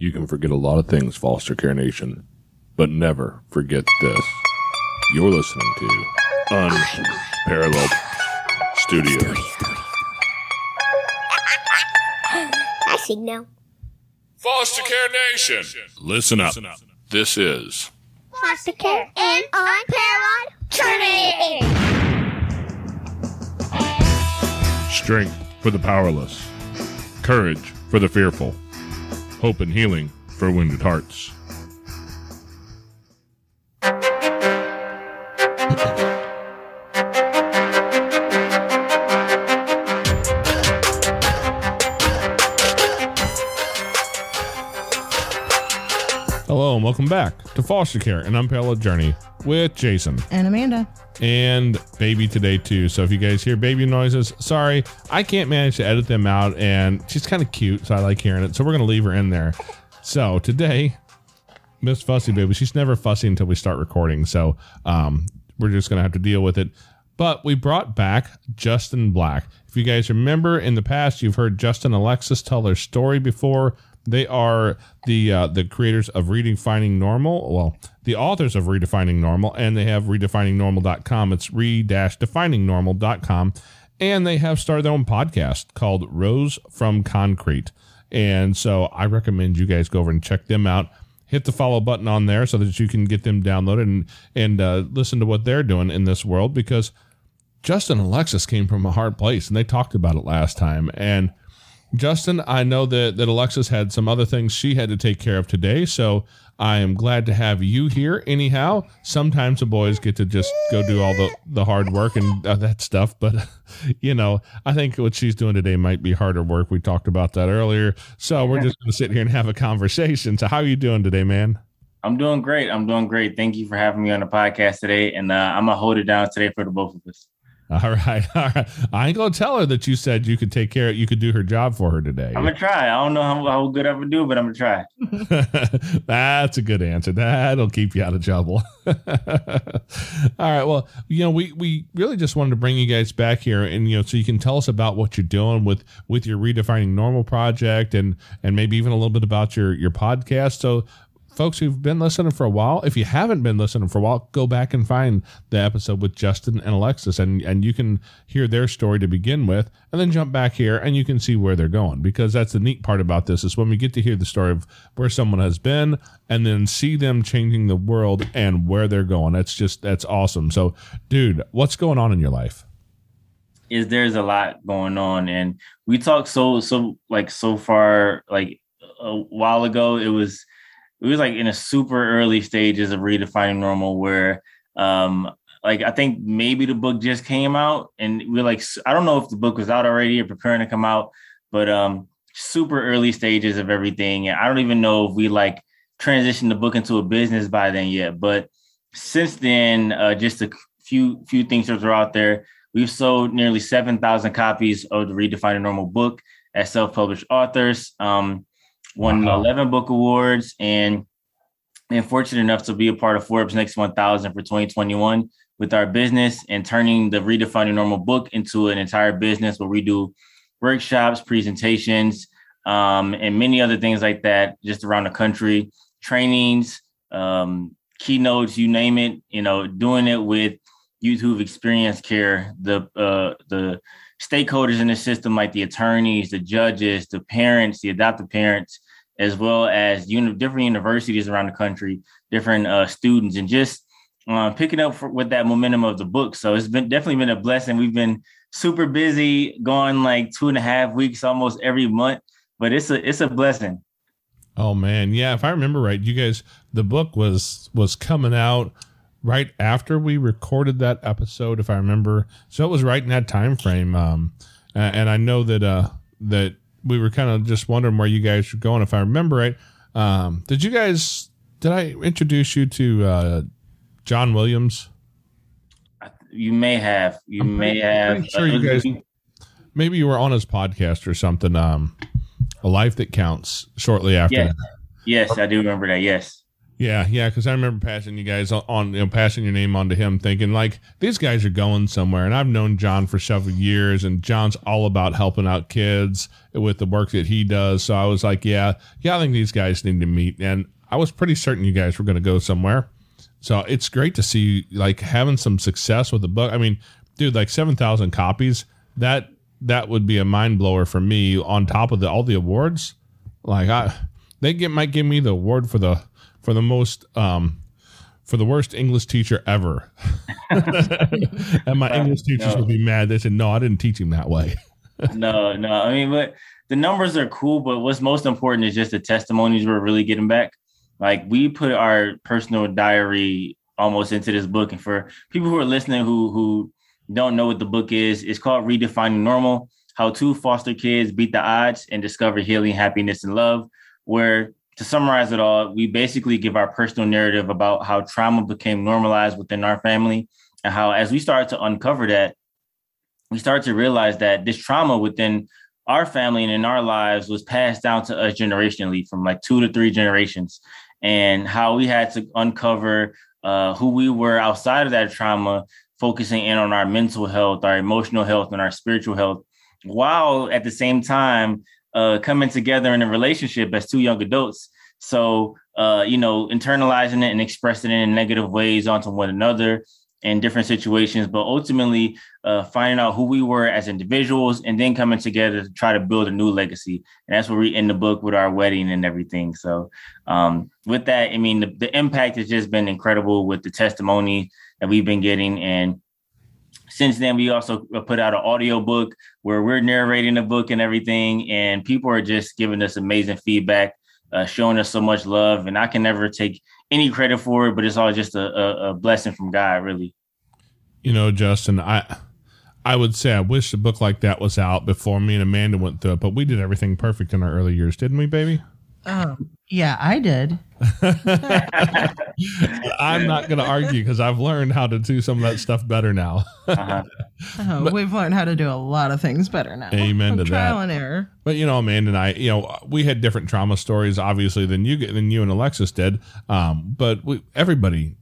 You can forget a lot of things, Foster Care Nation, but never forget this. You're listening to Unparalleled Studios. I signal. Foster Care Nation, listen up. This is Foster care and unparalleled journey. strength for the powerless, courage for the fearful, hope and healing for wounded hearts. Welcome back to Foster Care, an unparalleled journey with Jason and Amanda. and baby today too. So if you guys hear baby noises, sorry, I can't manage to edit them out, and she's kind of cute, so I like hearing it. So we're gonna leave her in there. So today, Miss Fussy Baby, she's never fussy until we start recording. So um, we're just gonna have to deal with it. But we brought back Justin Black. If you guys remember in the past, you've heard Justin and Alexis tell their story before. They are the uh, the creators of Redefining Normal. Well, the authors of Redefining Normal, and they have redefiningnormal.com. It's re-definingnormal.com. And they have started their own podcast called Rose from Concrete. And so I recommend you guys go over and check them out. Hit the follow button on there so that you can get them downloaded and and uh, listen to what they're doing in this world because Justin and Alexis came from a hard place and they talked about it last time. And Justin, I know that, that Alexis had some other things she had to take care of today. So I am glad to have you here. Anyhow, sometimes the boys get to just go do all the, the hard work and uh, that stuff. But, you know, I think what she's doing today might be harder work. We talked about that earlier. So we're just going to sit here and have a conversation. So, how are you doing today, man? I'm doing great. I'm doing great. Thank you for having me on the podcast today. And uh, I'm gonna hold it down today for the both of us. All right. All right. I ain't going to tell her that you said you could take care, of you could do her job for her today. I'm gonna try. I don't know how, how good I would do, but I'm gonna try. That's a good answer. That'll keep you out of trouble. All right. Well, you know, we we really just wanted to bring you guys back here, and you know, so you can tell us about what you're doing with with your redefining normal project, and and maybe even a little bit about your your podcast. So. Folks who've been listening for a while, if you haven't been listening for a while, go back and find the episode with Justin and Alexis, and and you can hear their story to begin with, and then jump back here and you can see where they're going. Because that's the neat part about this is when we get to hear the story of where someone has been, and then see them changing the world and where they're going. That's just that's awesome. So, dude, what's going on in your life? Is there's a lot going on, and we talked so so like so far like a while ago. It was it was like in a super early stages of redefining normal where um like I think maybe the book just came out and we're like I don't know if the book was out already or preparing to come out, but um super early stages of everything. And I don't even know if we like transitioned the book into a business by then yet. But since then, uh just a few few things that are out there. We've sold nearly 7,000 copies of the Redefining Normal book as self-published authors. Um won Wow. 11 book awards and and fortunate enough to be a part of Forbes Next 1000 for 2021 with our business and turning the redefining normal book into an entire business where we do workshops, presentations, um, and many other things like that just around the country, trainings, um, keynotes, you name it. You know, doing it with youth who've experienced care, the uh, the stakeholders in the system like the attorneys, the judges, the parents, the adoptive parents, as well as uni- different universities around the country, different uh, students, and just uh, picking up for, with that momentum of the book. So it's been definitely been a blessing. We've been super busy, going like two and a half weeks almost every month, but it's a it's a blessing. Oh man, yeah. If I remember right, you guys, the book was was coming out right after we recorded that episode, if I remember. So it was right in that time frame. Um, and I know that uh that we were kind of just wondering where you guys were going. If I remember right, um, did you guys did I introduce you to uh, John Williams? You may have, you I'm may pretty- have. pretty sure you guys- Maybe you were on his podcast or something. Um, a life that counts. Shortly after. Yeah. Yes, I do remember that. Yes. Yeah, yeah, because I remember passing you guys on- you know, passing your name on to him, thinking like these guys are going somewhere. And I've known John for several years, and John's all about helping out kids with the work that he does. So I was like, yeah, yeah, I think these guys need to meet. And I was pretty certain you guys were going to go somewhere. So it's great to see like having some success with the book. I mean, dude, like seven thousand copies. That that would be a mind blower for me. On top of the all the awards, like I, they get might give me the award for the for the most um for the worst English teacher ever. and my English teachers no. would be mad. They said, "No, I didn't teach him that way." no, no. I mean, but the numbers are cool, but what's most important is just the testimonies we're really getting back. Like we put our personal diary almost into this book, and for people who are listening who who don't know what the book is, it's called Redefining Normal: How Two Foster Kids Beat the Odds and Discover Healing, Happiness, and Love. Where to summarize it all, we basically give our personal narrative about how trauma became normalized within our family, and how as we started to uncover that, we started to realize that this trauma within our family and in our lives was passed down to us generationally from like two to three generations. And how we had to uncover uh, who we were outside of that trauma focusing in on our mental health our emotional health and our spiritual health while at the same time uh, coming together in a relationship as two young adults so uh, you know internalizing it and expressing it in negative ways onto one another in different situations, but ultimately uh, finding out who we were as individuals and then coming together to try to build a new legacy. And that's where we end the book with our wedding and everything. So um, with that, I mean, the, the impact has just been incredible with the testimony that we've been getting. And since then, we also put out an audio book where we're narrating the book and everything. And people are just giving us amazing feedback, uh, showing us so much love. And I can never take any credit for it, but it's all just a, a, a blessing from God, really. You know, Justin, I I would say I wish a book like that was out before me and Amanda went through it, but we did everything perfect in our early years, didn't we, baby? Um, yeah, I did. I'm not going to argue because I've learned how to do some of that stuff better now. Uh-huh. Oh, But- we've learned how to do a lot of things better now. Amen to Trial that. and error. But you know, Amanda and I, you know, we had different trauma stories, obviously, than you than you and Alexis did. Um, but we, everybody,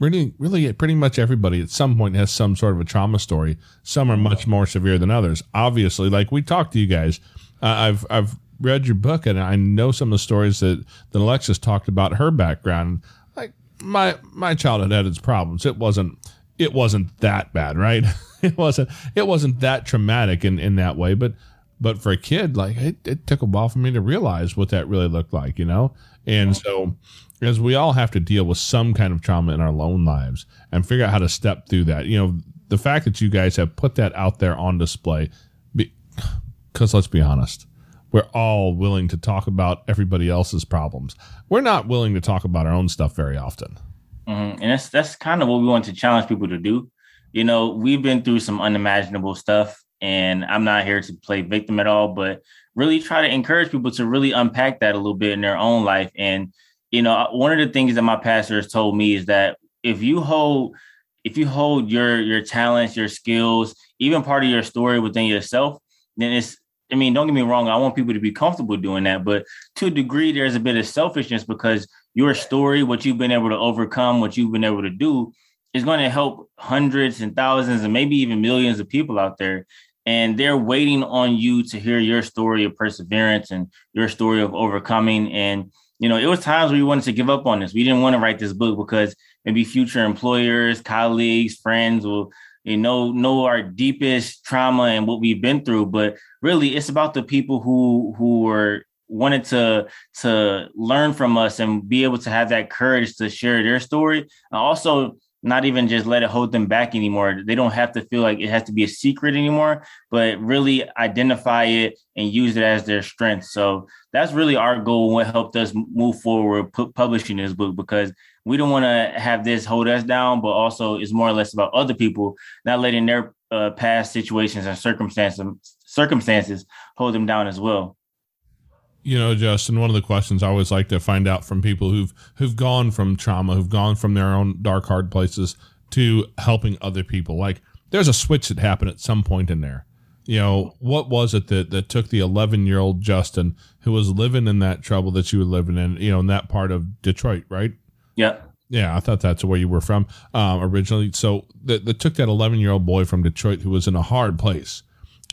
really, really, pretty much everybody at some point has some sort of a trauma story. Some are much more severe than others. Obviously, like we talked to you guys, uh, I've I've read your book and I know some of the stories that that Alexis talked about her background. Like my my childhood had its problems. It wasn't it wasn't that bad, right? it wasn't it wasn't that traumatic in in that way, but but for a kid, like it, it took a while for me to realize what that really looked like, you know. And so, as we all have to deal with some kind of trauma in our own lives and figure out how to step through that, you know, the fact that you guys have put that out there on display, because let's be honest, we're all willing to talk about everybody else's problems. We're not willing to talk about our own stuff very often. Mhm. And that's that's kind of what we want to challenge people to do. You know, we've been through some unimaginable stuff, and I'm not here to play victim at all, but really try to encourage people to really unpack that a little bit in their own life. And you know, one of the things that my pastor has told me is that if you hold if you hold your your talents, your skills, even part of your story within yourself, then it's I mean, don't get me wrong, I want people to be comfortable doing that, but to a degree, there's a bit of selfishness because your story, what you've been able to overcome, what you've been able to do, is going to help hundreds and thousands and maybe even millions of people out there. And they're waiting on you to hear your story of perseverance and your story of overcoming. And, you know, it was times where we wanted to give up on this. We didn't want to write this book because maybe future employers, colleagues, friends will, you know, know our deepest trauma and what we've been through. But really it's about the people who who were wanted to to learn from us and be able to have that courage to share their story and also not even just let it hold them back anymore. They don't have to feel like it has to be a secret anymore but really identify it and use it as their strength. So that's really our goal and what helped us move forward pu- publishing this book because we don't want to have this hold us down but also it's more or less about other people not letting their uh, past situations and circumstances circumstances hold them down as well You know, Justin, one of the questions I always like to find out from people who've who've gone from trauma, who've gone from their own dark, hard places to helping other people. Like, there's a switch that happened at some point in there. You know, what was it that that took the 11 year old Justin, who was living in that trouble that you were living in, you know, in that part of Detroit, right? Yep. Yeah, I thought that's where you were from um, originally. So that that took that 11 year old boy from Detroit who was in a hard place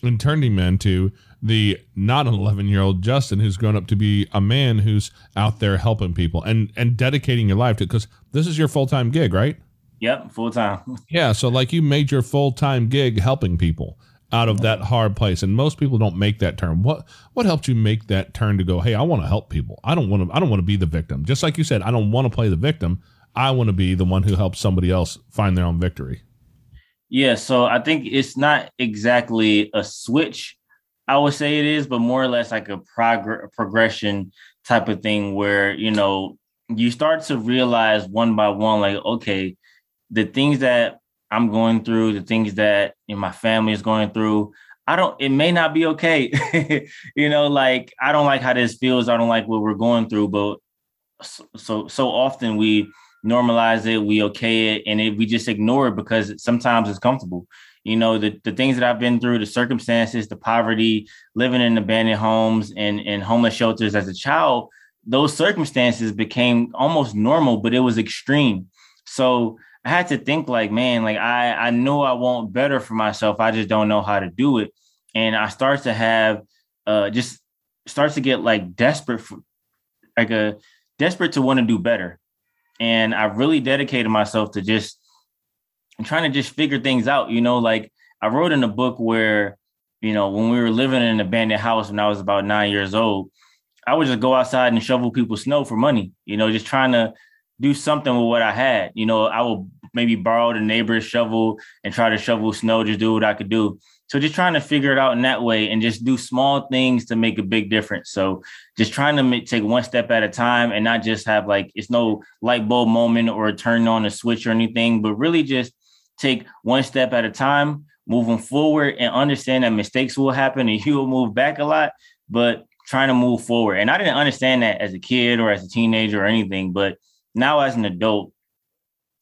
and turned him into the not an 11 year old Justin who's grown up to be a man who's out there helping people and and dedicating your life to because this is your full time gig, right? Yep. Full time. Yeah. So like you made your full time gig helping people out of that hard place, and most people don't make that turn. What what helped you make that turn to go? Hey, I want to help people. I don't want to. I don't want to be the victim. Just like you said, I don't want to play the victim. I want to be the one who helps somebody else find their own victory. Yeah, so I think it's not exactly a switch. I would say it is, but more or less like a prog- progression type of thing where you know you start to realize one by one, like okay, the things that I'm going through, the things that you know, my family is going through, I don't. It may not be okay. you know, like I don't like how this feels. I don't like what we're going through, but so so, so often we normalize it, we okay it, and it, we just ignore it because sometimes it's comfortable. You know, the, the things that I've been through, the circumstances, the poverty, living in abandoned homes and, and homeless shelters as a child, those circumstances became almost normal, but it was extreme. So I had to think like, man, like I, I know I want better for myself. I just don't know how to do it. And I start to have uh just starts to get like desperate for like a desperate to want to do better and I really dedicated myself to just trying to just figure things out. You know, like I wrote in a book where, you know, when we were living in an abandoned house when I was about nine years old, I would just go outside and shovel people's snow for money. You know, just trying to do something with what I had. You know, I would maybe borrow the neighbor's shovel and try to shovel snow, just do what I could do. So just trying to figure it out in that way and just do small things to make a big difference. So just trying to make, take one step at a time and not just have like it's no light bulb moment or turn on a switch or anything, but really just take one step at a time, moving forward and understand that mistakes will happen and you will move back a lot, but trying to move forward. And I didn't understand that as a kid or as a teenager or anything, but now as an adult,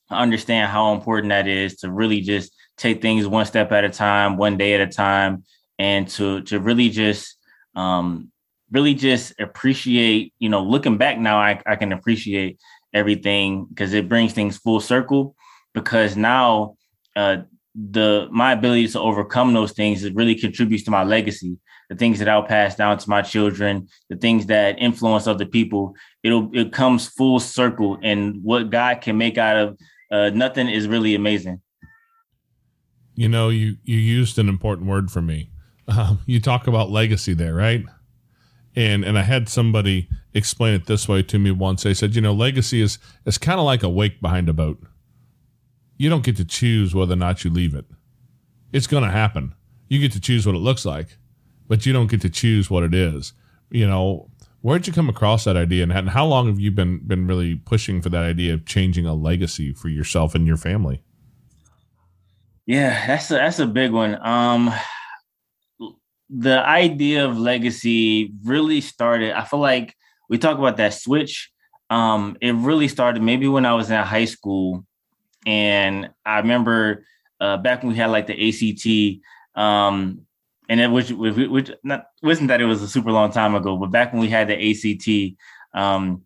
I understand how important that is to really just take things one step at a time, one day at a time, and to to really just um, really just appreciate. You know, looking back now, I, I can appreciate everything because it brings things full circle. Because now, uh, the my ability to overcome those things it really contributes to my legacy. The things that I'll pass down to my children, the things that influence other people, it'll it comes full circle. And what God can make out of uh, nothing is really amazing you know, you you used an important word for me. Um, you talk about legacy there, right? And and I had somebody explain it this way to me once. They said, you know, legacy is is kind of like a wake behind a boat. You don't get to choose whether or not you leave it. It's going to happen. You get to choose what it looks like, but you don't get to choose what it is. You know, where'd you come across that idea, and how long have you been been really pushing for that idea of changing a legacy for yourself and your family? Yeah, that's a, that's a big one. Um, the idea of legacy really started. I feel like we talk about that switch. Um, it really started maybe when I was in high school, and I remember uh, back when we had like the ACT. Um, and it which which not wasn't that it was a super long time ago, but back when we had the ACT, um,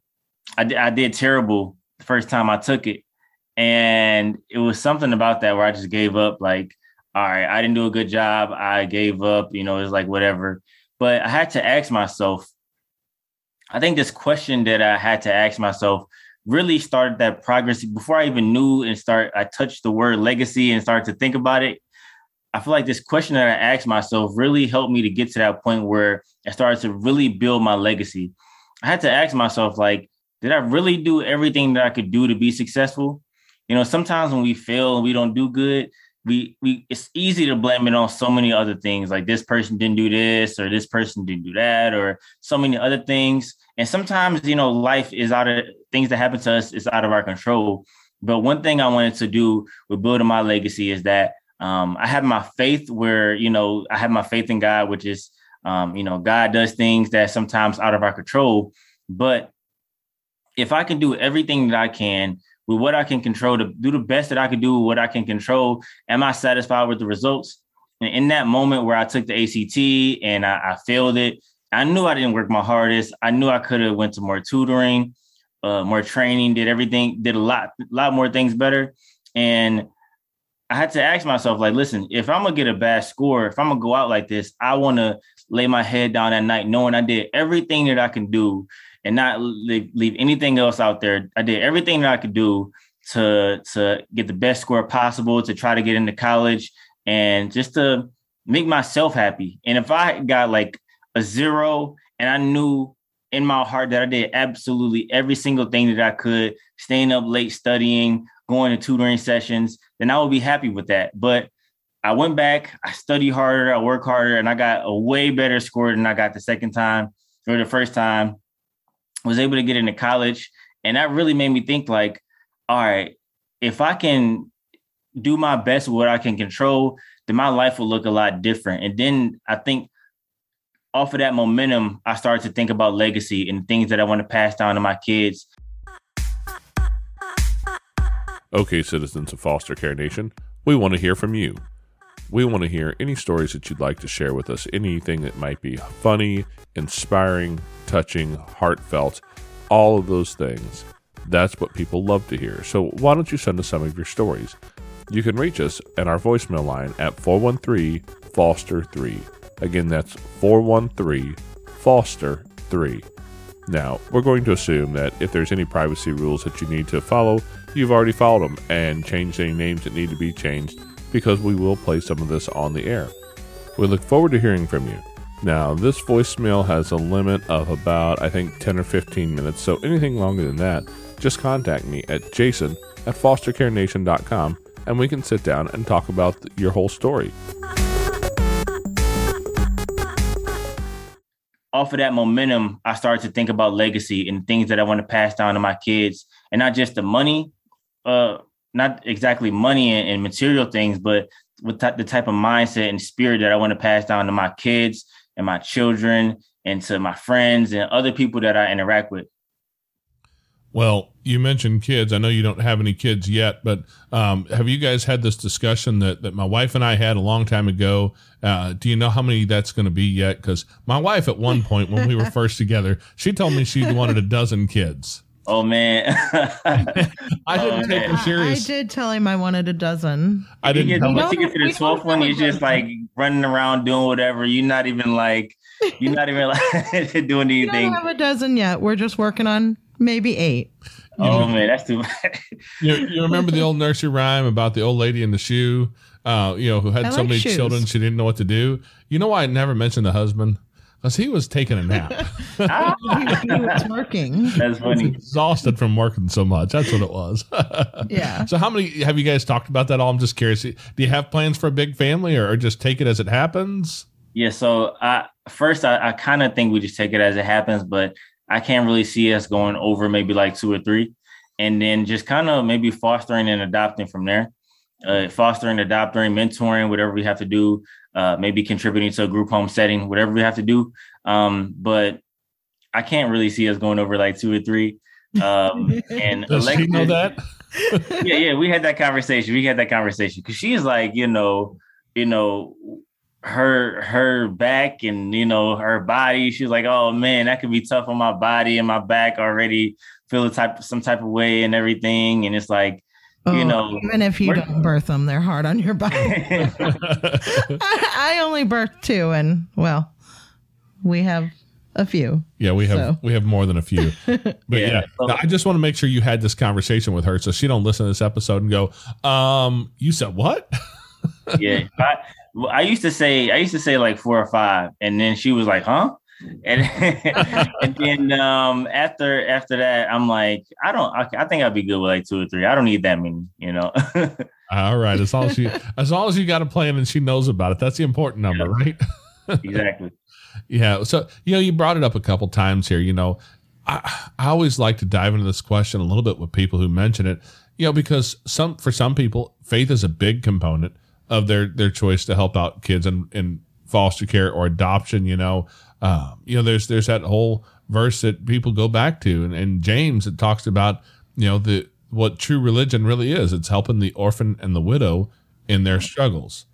I, I did terrible the first time I took it, and it was something about that where I just gave up. Like, all right, I didn't do a good job. I gave up. You know, it's like whatever. But I had to ask myself. I think this question that I had to ask myself really started that progress before I even knew and start. I touched the word legacy and started to think about it. I feel like this question that I asked myself really helped me to get to that point where I started to really build my legacy. I had to ask myself, like, did I really do everything that I could do to be successful? You know, sometimes when we fail we don't do good, we we it's easy to blame it on so many other things like this person didn't do this or this person didn't do that or so many other things. And sometimes you know life is out of things that happen to us is out of our control. But one thing i wanted to do with building my legacy is that um, i have my faith where you know i have my faith in god which is um, you know god does things that sometimes out of our control. But if i can do everything that i can with what I can control to do the best that I can do with what I can control. Am I satisfied with the results? And in that moment where I took the ACT and I, I failed it, I knew I didn't work my hardest. I knew I could have went to more tutoring. uh, more training, did everything, did a lot, lot more things better. And I had to ask myself, like, listen, if I'm gonna get a bad score, if I'm gonna go out like this, I want to lay my head down at night knowing I did everything that I can do and not leave, leave anything else out there. I did everything that I could do to to get the best score possible, to try to get into college, and just to make myself happy. And if I got like a zero, and I knew in my heart that I did absolutely every single thing that I could, staying up late studying, going to tutoring sessions, then I would be happy with that. But I went back, I studied harder, I worked harder, and I got a way better score than I got the second time or the first time. Was able to get into college. And that really made me think like, all right, if I can do my best with what I can control, then my life will look a lot different. And then I think off of that momentum, I started to think about legacy and things that I want to pass down to my kids. Okay, citizens of Foster Care Nation, we want to hear from you. We want to hear any stories that you'd like to share with us, anything that might be funny, inspiring, touching, heartfelt, all of those things. That's what people love to hear. So why don't you send us some of your stories? You can reach us at our voicemail line at 413 Foster 3. Again, that's 413 Foster 3. Now, we're going to assume that if there's any privacy rules that you need to follow, you've already followed them and changed any names that need to be changed because we will play some of this on the air. We look forward to hearing from you. Now, this voicemail has a limit of about, I think, 10 or 15 minutes, so anything longer than that, just contact me at jason at fostercarenation.com and we can sit down and talk about your whole story. Off of that momentum, I started to think about legacy and things that I want to pass down to my kids, and not just the money, uh, not exactly money and, and material things, but with t- the type of mindset and spirit that I want to pass down to my kids and my children and to my friends and other people that I interact with. Well, you mentioned kids. I know you don't have any kids yet, but um, have you guys had this discussion that, that my wife and I had a long time ago? Uh, do you know how many that's going to be yet? Because my wife, at one point when we were first together, she told me she wanted a dozen kids. Oh man, I didn't Oh, take her man. I serious. did tell him I wanted a dozen. I you didn't. get, tell her. once you get to the 12th one, have you're just like running around doing whatever. You're not even like, you're not even like doing anything. We don't anything. have a dozen yet. We're just working on maybe eight. Oh man, that's too much. You, you remember the old nursery rhyme about the old lady in the shoe, uh, you know, who had I so like many shoes. children she didn't know what to do? You know why I never mentioned the husband? Because he was taking a nap. Ah, he, he was working. that's funny. exhausted from working so much. That's what it was. Yeah. So, how many have you guys talked about that all? I'm just curious. Do you have plans for a big family or, or just take it as it happens? Yeah, so I first I, I kind of think we just take it as it happens, but I can't really see us going over maybe like two or three, and then just kind of maybe fostering and adopting from there. Uh, fostering, adopting, mentoring, whatever we have to do, uh, maybe contributing to a group home setting, whatever we have to do. Um, but I can't really see us going over like two or three. Um, and Does she know that? yeah, yeah, we had that conversation. We had that conversation because she's like, you know, you know, her her back and you know her body. She's like, oh man, that could be tough on my body and my back already feel a type some type of way and everything. And it's like, you Oh, know, even if you don't birth them, they're hard on your body. I, I only birthed two, and well, we have a few. yeah, we have So. we have more than a few. But yeah, Yeah. No, I just want to make sure you had this conversation with her so she don't listen to this episode and go, um, you said what? yeah. I, I used to say I used to say like four or five, and then she was like, "Huh?" And and then um, after after that, I'm like, I don't. I, I think I'd be good with like two or three. I don't need that many, you know. All right, as long as you as long as you got a plan and she knows about it, that's the important number, right? exactly. Yeah. So, you know, you brought it up a couple times here. You know, I, I always like to dive into this question a little bit with people who mention it, you know, because some, for some people, faith is a big component of their, their choice to help out kids in, in foster care or adoption. You know, um, you know, there's, there's that whole verse that people go back to and, and James, it talks about, you know, the, what true religion really is. It's helping the orphan and the widow in their struggles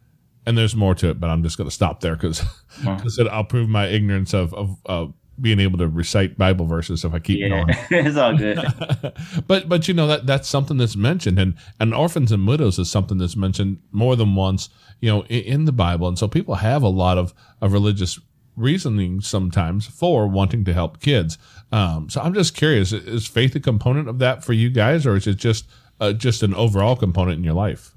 and there's more to it, but I'm just going to stop there because because I'll prove my ignorance of, of of being able to recite Bible verses if I keep Yeah, going. it's all good. but but you know that that's something that's mentioned and and orphans and widows is something that's mentioned more than once you know in, in the bible and so people have a lot of of religious reasoning sometimes for wanting to help kids um so i'm just curious is faith a component of that for you guys or is it just uh, just an overall component in your life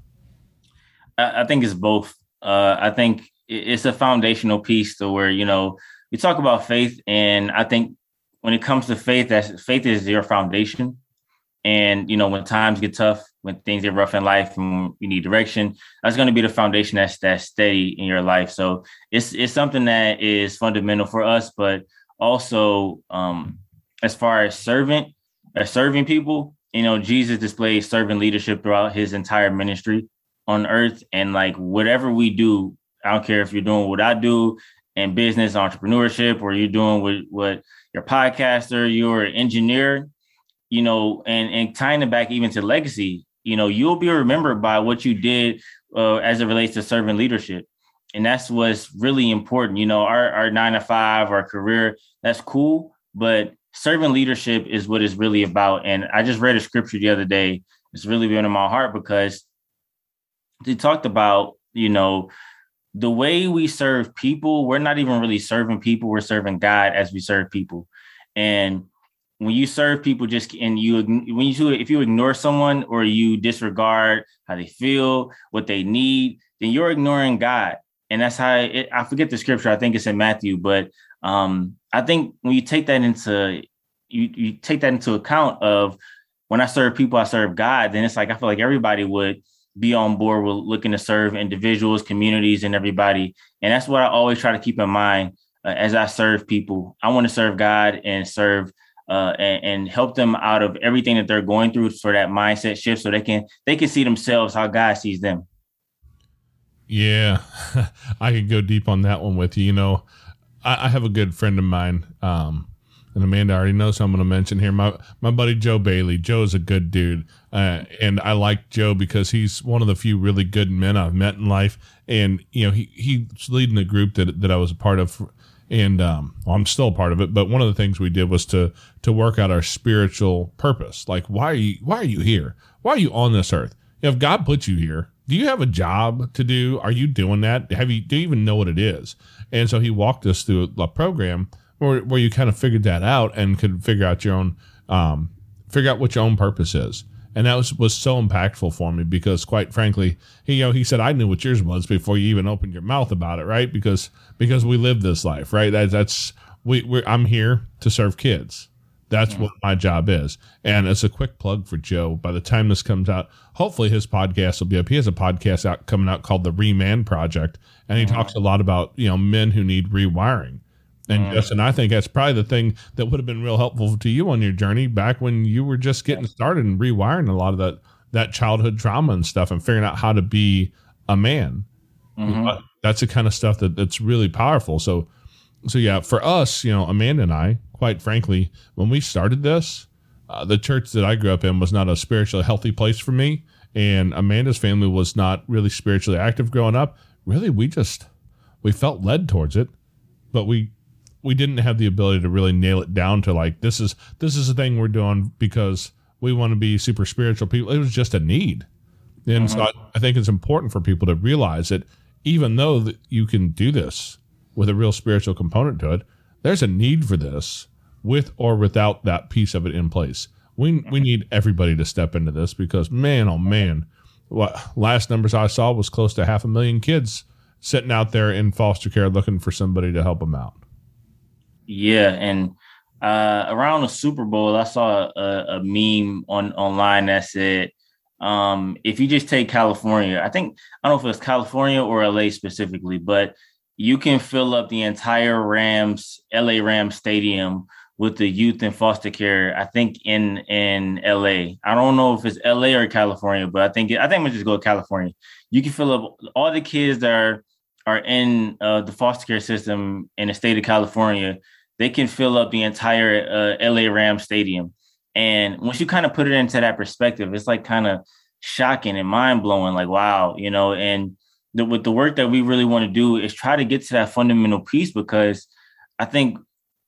I, think it's both. Uh, I think it's a foundational piece to where you know we talk about faith, and I think when it comes to faith, that faith is your foundation. And you know when times get tough, when things get rough in life, and you need direction, that's going to be the foundation that's that's steady in your life. So it's it's something that is fundamental for us, but also um, as far as servant, as serving people, you know, Jesus displayed servant leadership throughout his entire ministry on earth and like whatever we do i don't care if you're doing what i do in business entrepreneurship or you're doing what what your podcaster you're an engineer you know and and tying it back even to legacy you know you'll be remembered by what you did uh, as it relates to servant leadership and that's what's really important you know our our nine to five our career that's cool but servant leadership is what it's really about and i just read a scripture the other day it's really been in my heart because they talked about, you know, the way we serve people, we're not even really serving people, we're serving God as we serve people. And when you serve people just and you when you if you ignore someone or you disregard how they feel, what they need, then you're ignoring God. And that's how it, I forget the scripture. I think it's in Matthew, but um, I think when you take that into you you take that into account of when I serve people, I serve God. Then it's like I feel like everybody would be on board with looking to serve individuals, communities, and everybody. And that's what I always try to keep in mind uh, as I serve people. I want to serve God and serve uh, and, and, help them out of everything that they're going through for that mindset shift, so they can they can see themselves how God sees them. Yeah, I could go deep on that one with you. You know, I, I have a good friend of mine. Um, and Amanda already knows who I'm going to mention here. My my buddy Joe Bailey. Joe's a good dude, uh, and I like Joe because he's one of the few really good men I've met in life. And you know, he he's leading a group that that I was a part of, and um, well, I'm still part of it. But one of the things we did was to to work out our spiritual purpose. Like, why are you why are you here? Why are you on this earth? If God put you here, do you have a job to do? Are you doing that? Have you do you even know what it is? And so he walked us through a program where, where you kind of figured that out and could figure out your own um, figure out what your own purpose is and that was was so impactful for me because quite frankly he you know he said i knew what yours was before you even opened your mouth about it right? Because because we live this life right? That, that's we we i'm here to serve kids. That's what my job is. And as a quick plug for joe. By the time this comes out hopefully his podcast will be up. He has a podcast out coming out called the reman project and he oh, talks a lot about you know men who need rewiring and Justin, I think that's probably the thing that would have been real helpful to you on your journey back when you were just getting started and rewiring a lot of that that childhood trauma and stuff and figuring out how to be a man. Uh, That's the kind of stuff that that's really powerful. So, so yeah, for us, you know, Amanda and I, quite frankly, when we started this, uh, the church that I grew up in was not a spiritually healthy place for me, and Amanda's family was not really spiritually active growing up. Really, we just we felt led towards it, but we we didn't have the ability to really nail it down to like this is this is the thing we're doing because we want to be super spiritual people. It was just a need, and so uh-huh. I, I think it's important for people to realize that even though that you can do this with a real spiritual component to it, there's a need for this with or without that piece of it in place. We we uh-huh. need everybody to step into this because man, oh man, what last numbers I saw was close to half a million kids sitting out there in foster care looking for somebody to help them out. Yeah, and uh, around the Super Bowl, I saw a, a meme on online that said, um, "If you just take California, I think I don't know if it's California or LA specifically, but you can fill up the entire Rams LA Rams stadium with the youth in foster care. I think in in LA. I don't know if it's LA or California, but I think I think gonna just go California. You can fill up all the kids that are are in uh, the foster care system in the state of California, they can fill up the entire uh, LA Rams stadium. And once you kind of put it into that perspective, it's like kind of shocking and mind blowing. Like, wow, you know, and the, with the work that we really want to do is try to get to that fundamental piece because I think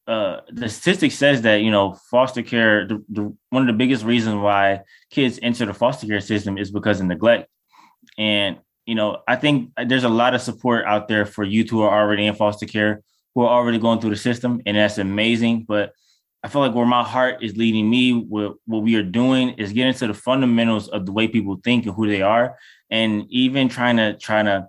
uh, the statistic says that you know foster care the, the, one of the biggest reasons why kids enter the foster care system is because of neglect and you know i think there's a lot of support out there for youth who are already in foster care who are already going through the system and that's amazing but i feel like where my heart is leading me what, what we are doing is getting to the fundamentals of the way people think and who they are and even trying to trying to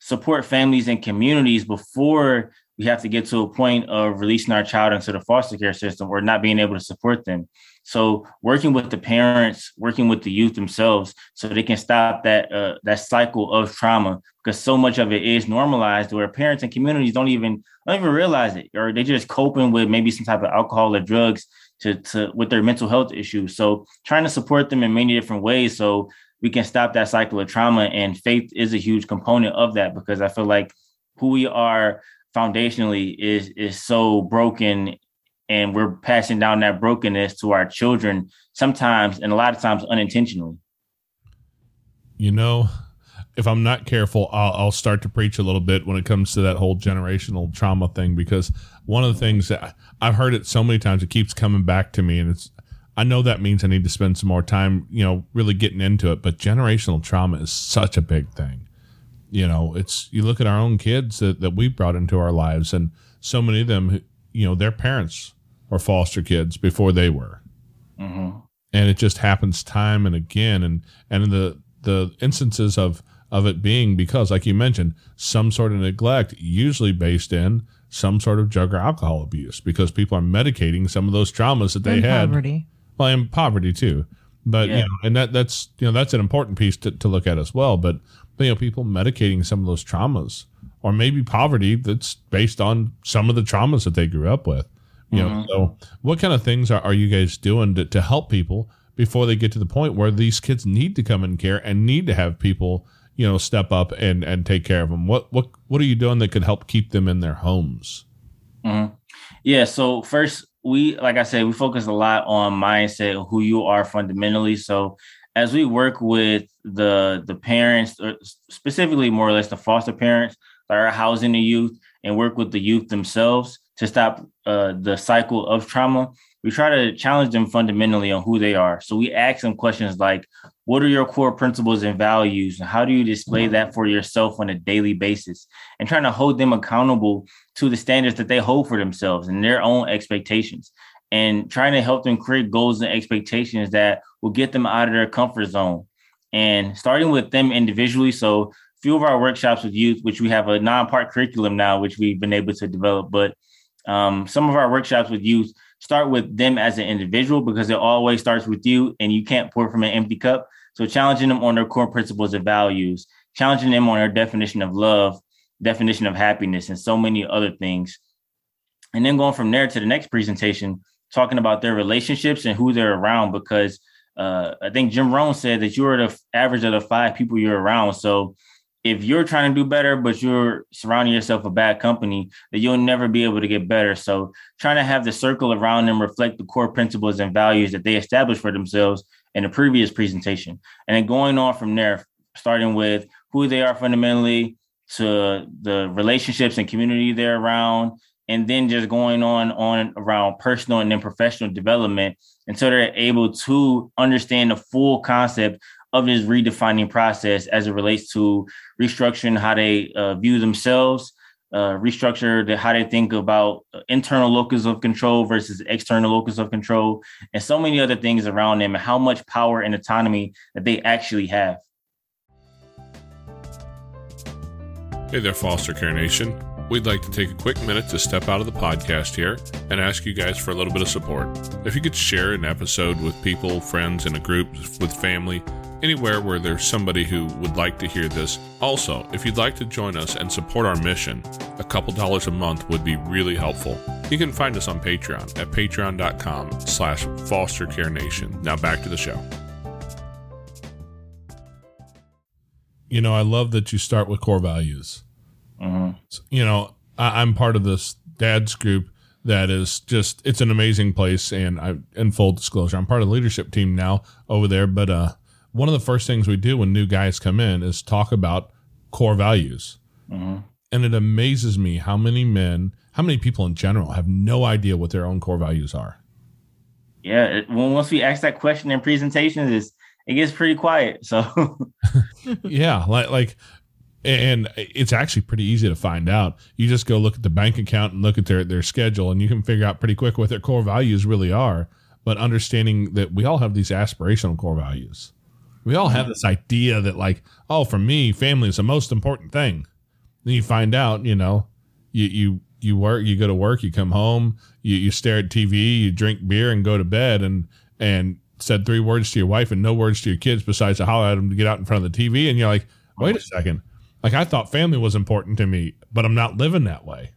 support families and communities before we have to get to a point of releasing our child into the foster care system or not being able to support them. So working with the parents, working with the youth themselves, so they can stop that uh, that cycle of trauma, because so much of it is normalized, where parents and communities don't even don't even realize it, or they just coping with maybe some type of alcohol or drugs to to with their mental health issues. So trying to support them in many different ways, so we can stop that cycle of trauma. And faith is a huge component of that, because I feel like who we are foundationally is is so broken and we're passing down that brokenness to our children sometimes and a lot of times unintentionally. You know if i'm not careful I'll, I'll, start to preach a little bit when it comes to that whole generational trauma thing because one of the things that i've heard it so many times it keeps coming back to me and it's i know that means i need to spend some more time you know really getting into it but generational trauma is such a big thing. You know it's you look at our own kids that, that we brought into our lives and so many of them you know their parents were foster kids before they were mm-hmm. and it just happens time and again and and the the instances of of it being because like you mentioned some sort of neglect usually based in some sort of drug or alcohol abuse because people are medicating some of those traumas that they and had poverty. well and poverty too but yeah. you know and that that's you know that's an important piece to, to look at as well but you know people medicating some of those traumas or maybe poverty that's based on some of the traumas that they grew up with you mm-hmm. know so what kind of things are, are you guys doing to, to help people before they get to the point where these kids need to come in care and need to have people you know step up and and take care of them what what what are you doing that could help keep them in their homes mm-hmm. yeah so first we like i said we focus a lot on mindset who you are fundamentally so as we work with the the parents, or specifically more or less the foster parents that are housing the youth, and work with the youth themselves to stop uh, the cycle of trauma, we try to challenge them fundamentally on who they are. So we ask them questions like, "What are your core principles and values, and how do you display that for yourself on a daily basis?" And trying to hold them accountable to the standards that they hold for themselves and their own expectations and trying to help them create goals and expectations that will get them out of their comfort zone. And starting with them individually. So, a few of our workshops with youth, which we have a non part curriculum now, which we've been able to develop, but um, some of our workshops with youth start with them as an individual because it always starts with you and you can't pour from an empty cup. So, challenging them on their core principles and values, challenging them on their definition of love, definition of happiness, and so many other things. And then going from there to the next presentation, talking about their relationships and who they're around because uh, I think Jim Rohn said that you're the average of the five people you're around. So if you're trying to do better, but you're surrounding yourself with bad company, then you'll never be able to get better. So trying to have the circle around them reflect the core principles and values that they established for themselves in the previous presentation. And then going on from there, starting with who they are fundamentally to the relationships and community they're around and then just going on on around personal and then professional development until they're able to understand the full concept of this redefining process as it relates to restructuring how they uh, view themselves uh, restructure the, how they think about internal locus of control versus external locus of control and so many other things around them and how much power and autonomy that they actually have hey there foster care nation We'd like to take a quick minute to step out of the podcast here and ask you guys for a little bit of support. If you could share an episode with people, friends, in a group, with family, anywhere where there's somebody who would like to hear this. Also, if you'd like to join us and support our mission, a couple dollars a month would be really helpful. You can find us on Patreon at patreon.com slash fostercarenation. Now back to the show. You know, I love that you start with core values. Mm-hmm. You know, I, am part of this dad's group that is just it's an amazing place. And I, in full disclosure, I'm part of the leadership team now over there. But uh, one of the first things we do when new guys come in is talk about core values. Mm-hmm. And it amazes me how many men, how many people in general have no idea what their own core values are. Yeah, it, when once we ask that question in presentations, it's, it gets pretty quiet. So yeah, like like and it's actually pretty easy to find out. You just go look at the bank account and look at their their schedule and you can figure out pretty quick what their core values really are. But understanding that we all have these aspirational core values. We all have this idea that like, oh, for me, family is the most important thing. Then you find out, you know, you you you work, you go to work, you come home, you, you stare at TV, you drink beer and go to bed and and said three words to your wife and no words to your kids besides to holler at them to get out in front of the TV and you're like, wait a second. Like I thought family was important to me, but I'm not living that way.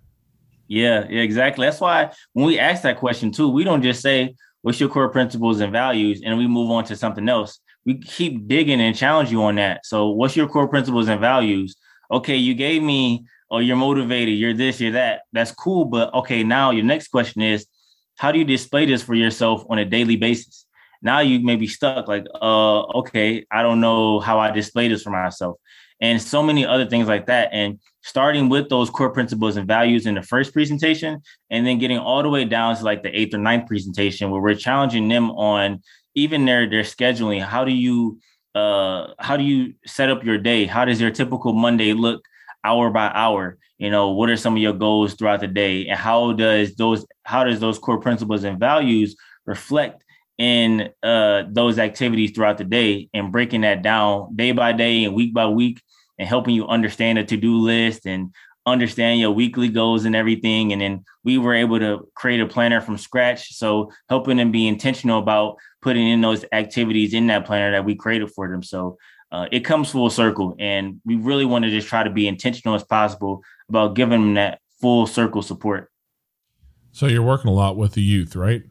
Yeah, yeah, exactly. That's why when we ask that question too, we don't just say, What's your core principles and values? And we move on to something else. We keep digging and challenge you on that. So, what's your core principles and values? Okay, you gave me, oh, you're motivated, you're this, you're that. That's cool. But okay, now your next question is, how do you display this for yourself on a daily basis? Now you may be stuck, like, uh, okay, I don't know how I display this for myself and so many other things like that. And starting with those core principles and values in the first presentation, and then getting all the way down to like the eighth or ninth presentation, where we're challenging them on even their their scheduling. How do you uh how do you set up your day? How does your typical Monday look hour by hour? You know, what are some of your goals throughout the day, and how does those how does those core principles and values reflect in uh, those activities throughout the day and breaking that down day by day and week by week and helping you understand a to-do list and understand your weekly goals and everything. And then we were able to create a planner from scratch. So helping them be intentional about putting in those activities in that planner that we created for them. So uh, it comes full circle. And we really want to just try to be intentional as possible about giving them that full circle support. So you're working a lot with the youth, right?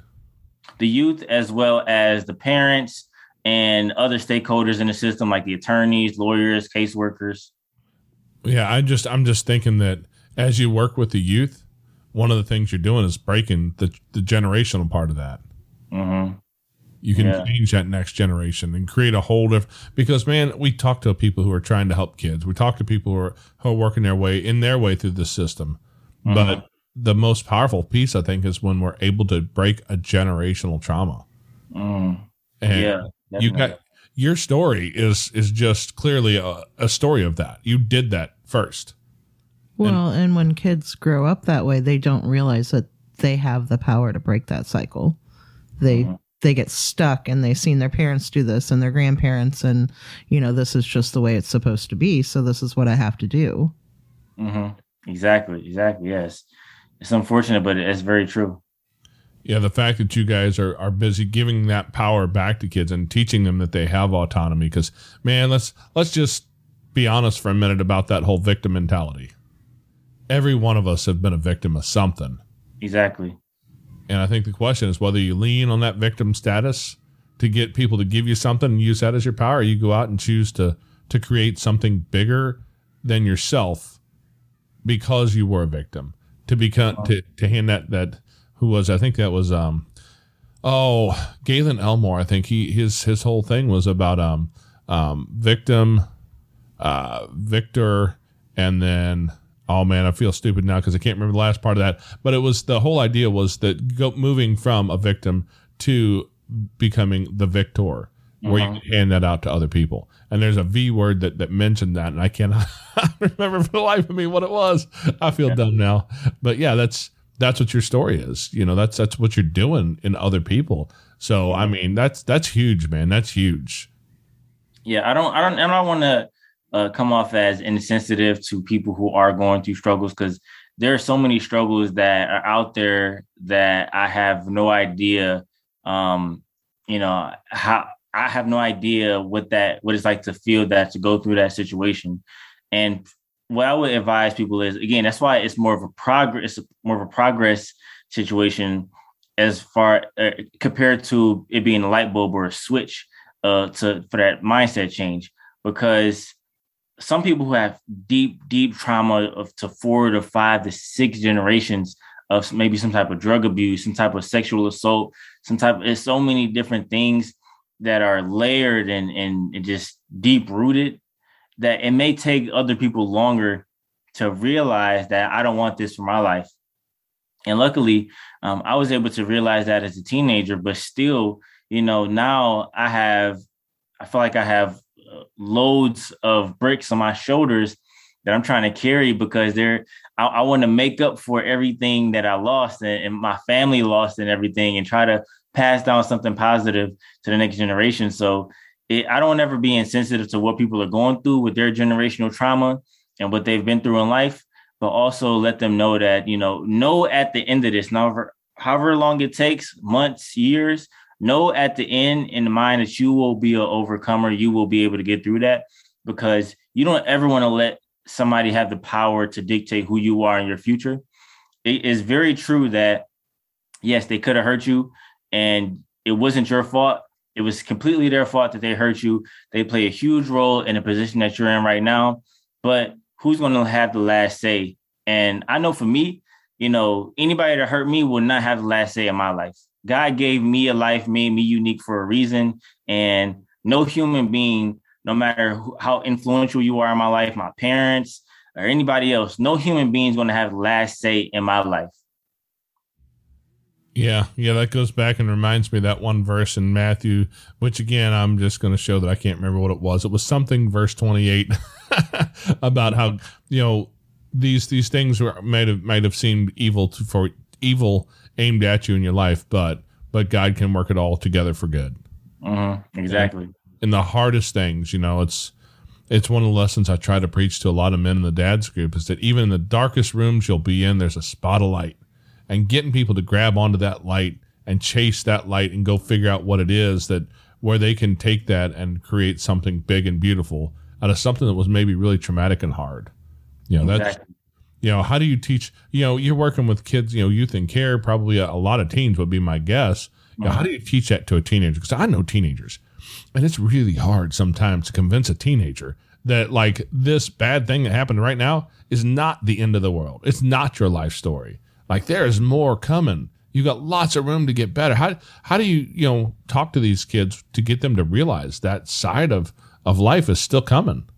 The youth, as well as the parents, and other stakeholders in the system like the attorneys, lawyers, caseworkers. Yeah, I just I'm just thinking that as you work with the youth, one of the things you're doing is breaking the the generational part of that. Mm-hmm. You can yeah. change that next generation and create a whole of because man, we talk to people who are trying to help kids. We talk to people who are who are working their way in their way through the system. Mm-hmm. But the most powerful piece, I think, is when we're able to break a generational trauma. Mm. And yeah Definitely. You got your story is is just clearly a, a story of that. You did that first. Well, and, and when kids grow up that way, they don't realize that they have the power to break that cycle. They mm-hmm. They get stuck and they've seen their parents do this and their grandparents and you know this is just the way it's supposed to be. So this is what I have to do. Mm-hmm. Exactly. Exactly. Yes. It's unfortunate, but it's very true yeah, the fact that you guys are, are busy giving that power back to kids and teaching them that they have autonomy. Because man, let's let's just be honest for a minute about that whole victim mentality. Every one of us have been a victim of something. Exactly. And I think the question is whether you lean on that victim status to get people to give you something and use that as your power, or you go out and choose to to create something bigger than yourself because you were a victim. To become to, to hand that that who was I think that was um oh Galen Elmore I think he his his whole thing was about um um victim uh victor and then oh man I feel stupid now because I can't remember the last part of that but it was the whole idea was that go, moving from a victim to becoming the victor where you uh-huh. can hand that out to other people. And there's a V word that, that mentioned that, and I cannot remember for the life of me what it was. I feel yeah. dumb now, but yeah, that's that's what your story is. You know, that's that's what you're doing in other people. So I mean, that's that's huge, man. That's huge. Yeah, I don't, I don't, I don't want to uh, come off as insensitive to people who are going through struggles because there are so many struggles that are out there that I have no idea. Um, you know how I have no idea what that what it's like to feel that to go through that situation, and what I would advise people is again, that's why it's more of a progress, more of a progress situation as far uh, compared to it being a light bulb or a switch uh, to for that mindset change. Because some people who have deep, deep trauma of to four to five to six generations of maybe some type of drug abuse, some type of sexual assault, some type. Of, there's so many different things that are layered and and, just deep rooted that it may take other people longer to realize that I don't want this for my life. And luckily, um, I was able to realize that as a teenager, but still, you know, now I have, I feel like I have loads of bricks on my shoulders that I'm trying to carry because they're, I, I want to make up for everything that I lost and, and my family lost and everything and try to pass down something positive to the next generation. So it, I don't ever be insensitive to what people are going through with their generational trauma and what they've been through in life, but also let them know that, you know, know at the end of this, however, however long it takes, months, years, know at the end in the mind that you will be an overcomer. You will be able to get through that because you don't ever want to let somebody have the power to dictate who you are in your future. It is very true that yes, they could have hurt you and it wasn't your fault. It was completely their fault that they hurt you. They play a huge role in the position that you're in right now. But who's going to have the last say? And I know for me, you know, anybody that hurt me will not have the last say in my life. God gave me a life, made me unique for a reason. And no human being, no matter how influential you are in my life, my parents or anybody else, no human being is going to have last say in my life. Yeah, yeah, that goes back and reminds me that one verse in Matthew, which again, I'm just going to show that I can't remember what it was. It was something verse 28 about how, you know, these these things were might have might have seemed evil to, for evil aimed at you in your life, but but God can work it all together for good. Mm-hmm, exactly. And, and the hardest things, you know, it's it's one of the lessons I try to preach to a lot of men in the dads group is that even in the darkest rooms you'll be in, there's a spot of light and getting people to grab onto that light and chase that light and go figure out what it is that where they can take that and create something big and beautiful out of something that was maybe really traumatic and hard. You know, that's exactly. You know, how do you teach, you know, you're working with kids, you know, youth and care, probably a, a lot of teens would be my guess. You know, how do you teach that to a teenager? Because I know teenagers, and it's really hard sometimes to convince a teenager that like this bad thing that happened right now is not the end of the world. It's not your life story. Like there is more coming. You got lots of room to get better. How how do you you know talk to these kids to get them to realize that side of of life is still coming?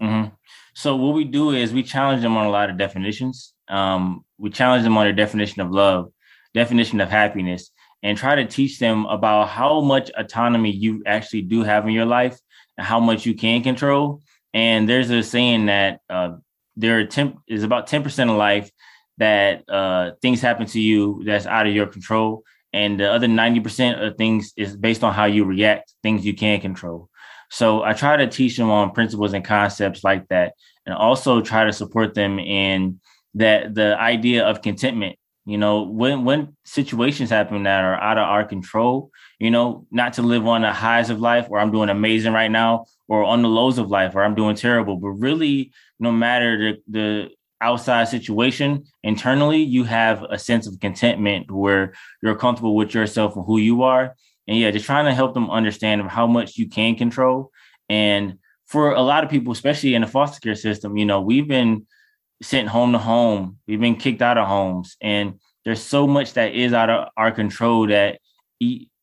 Mm-hmm. So what we do is we challenge them on a lot of definitions. Um, we challenge them on their definition of love, definition of happiness, and try to teach them about how much autonomy you actually do have in your life and how much you can control. And there's a saying that uh, there is about 10% of life that uh, things happen to you that's out of your control. And the other 90% of things is based on how you react, things you can control. So I try to teach them on principles and concepts like that, and also try to support them in that the idea of contentment. You know, when when situations happen that are out of our control, you know, not to live on the highs of life where I'm doing amazing right now, or on the lows of life where I'm doing terrible, but really, no matter the the outside situation internally you have a sense of contentment where you're comfortable with yourself and who you are and yeah just trying to help them understand how much you can control. And for a lot of people especially in the foster care system you know we've been sent home to home. We've been kicked out of homes. And there's so much that is out of our control that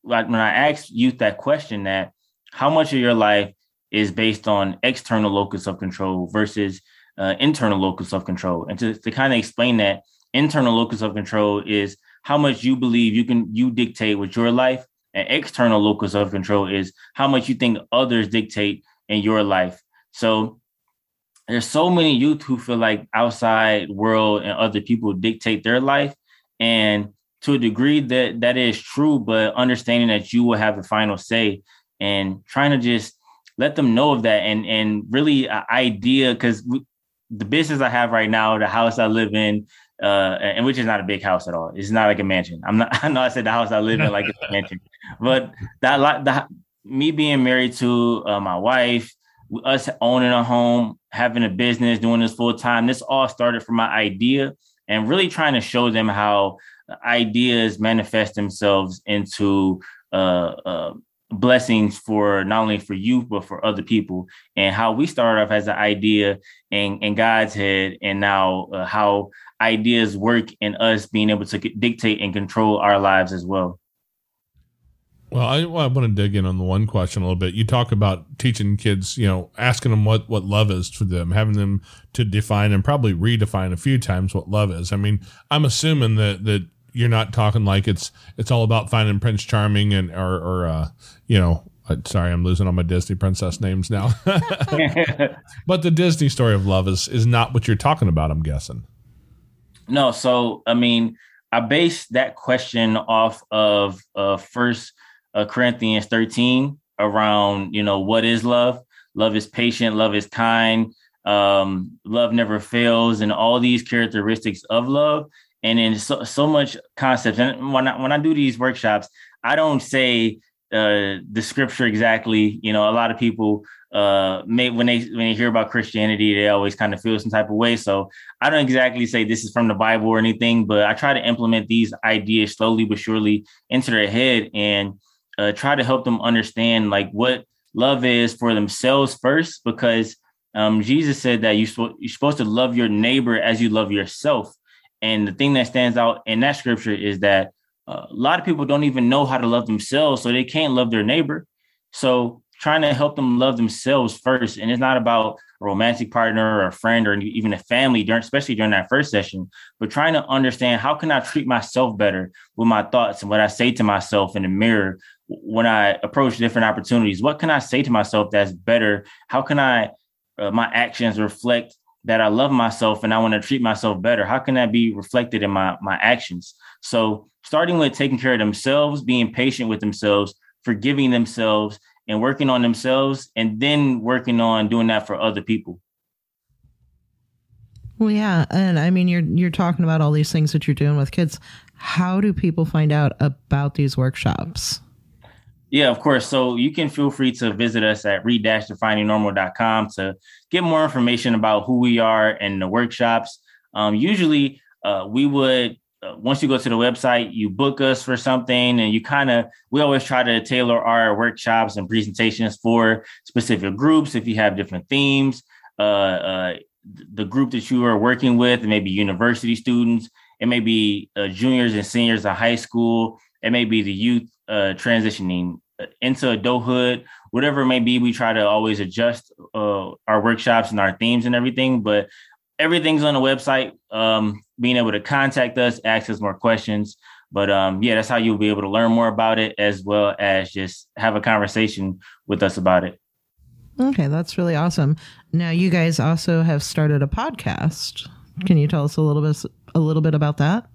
like when i ask youth that question that how much of your life is based on external locus of control versus uh, internal locus of control. And to, to kind of explain that, internal locus of control is how much you believe you can you dictate with your life, and external locus of control is how much you think others dictate in your life. So there's so many youth who feel like outside world and other people dictate their life, and to a degree that that is true, but understanding that you will have the final say and trying to just let them know of that and and really an idea because the business I have right now, the house I live in, uh, and which is not a big house at all. It's not like a mansion. I'm not. I know I said the house I live in like a mansion, but that like the me being married to uh, my wife, us owning a home, having a business, doing this full time. This all started from my idea and really trying to show them how ideas manifest themselves into uh, uh, blessings for not only for you but for other people and how we started off as an idea in, in god's head and now uh, how ideas work in us being able to dictate and control our lives as well Well, I, well, I want to dig in on the one question a little bit. You talk about teaching kids, you know, asking them what, what love is for them, having them to define and probably redefine a few times what love is. I mean, I'm assuming that, that you're not talking like it's, it's all about finding Prince Charming and, or, or, uh, you know, uh, sorry, I'm losing all my Disney princess names now. but the Disney story of love is, is not what you're talking about, I'm guessing. No, so I mean, I base that question off of uh, First uh, Corinthians 13 around, you know, what is love? Love is patient, love is kind, um, love never fails, and all these characteristics of love. And then so, so much concepts. And when I, when I do these workshops, I don't say uh, the scripture exactly. You know, a lot of people uh may when they when they hear about Christianity, they always kind of feel some type of way. So I don't exactly say this is from the Bible or anything, but I try to implement these ideas slowly but surely into their head and uh, try to help them understand like what love is for themselves first, because um, Jesus said that you you're supposed to love your neighbor as you love yourself. And the thing that stands out in that scripture is that uh, a lot of people don't even know how to love themselves, so they can't love their neighbor. So trying to help them love themselves first, and it's not about a romantic partner or a friend or even a family during, especially during that first session, but trying to understand how can I treat myself better with my thoughts and what I say to myself in the mirror when I approach different opportunities. What can I say to myself that's better? How can I uh, my actions reflect that I love myself and I want to treat myself better? How can that be reflected in my my actions? So starting with taking care of themselves, being patient with themselves, forgiving themselves, and working on themselves, and then working on doing that for other people. Well, yeah, and I mean, you're you're talking about all these things that you're doing with kids. How do people find out about these workshops? Yeah, of course. So you can feel free to visit us at re-definingnormal.com to get more information about who we are and the workshops. Um, usually, uh, we would once you go to the website, you book us for something, and you kind of we always try to tailor our workshops and presentations for specific groups. If you have different themes, uh, uh, the group that you are working with, it may be university students, it may be uh, juniors and seniors of high school, it may be the youth uh, transitioning uh, into adulthood, whatever it may be. We try to always adjust our workshops and our themes and everything, but everything's on the website. Um, being able to contact us, ask us more questions. But um, yeah, that's how you'll be able to learn more about it as well as just have a conversation with us about it. Okay, that's really awesome. Now you guys also have started a podcast. Can you tell us a little bit a little bit about that?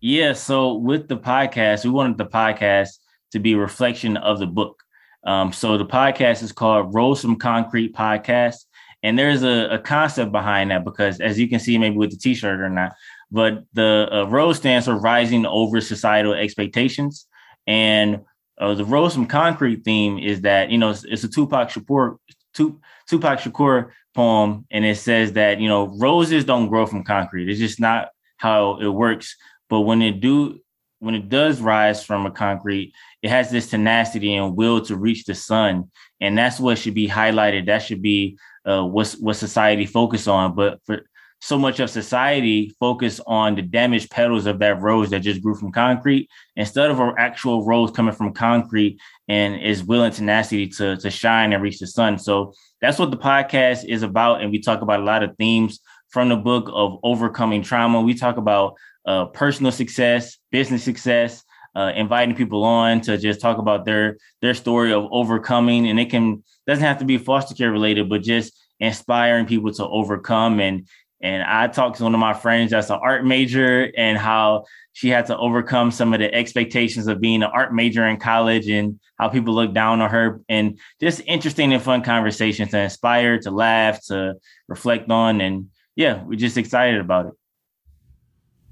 Yeah, so with the podcast, we wanted the podcast to be a reflection of the book. Um, so the podcast is called Rose from Concrete Podcast. And there's a, a, concept behind that because, as you can see, maybe with the T-shirt or not, but the uh, rose stands for rising over societal expectations. And uh, the rose from concrete theme is that you know it's, it's a Tupac Shakur Tupac Shakur poem, and it says that you know roses don't grow from concrete. It's just not how it works. But when it do when it does rise from a concrete, it has this tenacity and will to reach the sun, and that's what should be highlighted. That should be uh, what's what society focus on. But for so much of society focus on the damaged petals of that rose that just grew from concrete instead of an actual rose coming from concrete and is willing tenacity to to shine and reach the sun. So that's what the podcast is about, and we talk about a lot of themes from the book of overcoming trauma. We talk about uh, personal success, business success, uh, inviting people on to just talk about their their story of overcoming, and it can doesn't have to be foster care related, but just inspiring people to overcome. And and I talked to one of my friends that's an art major and how she had to overcome some of the expectations of being an art major in college and how people look down on her and just interesting and fun conversations to inspire, to laugh, to reflect on. And yeah, we're just excited about it.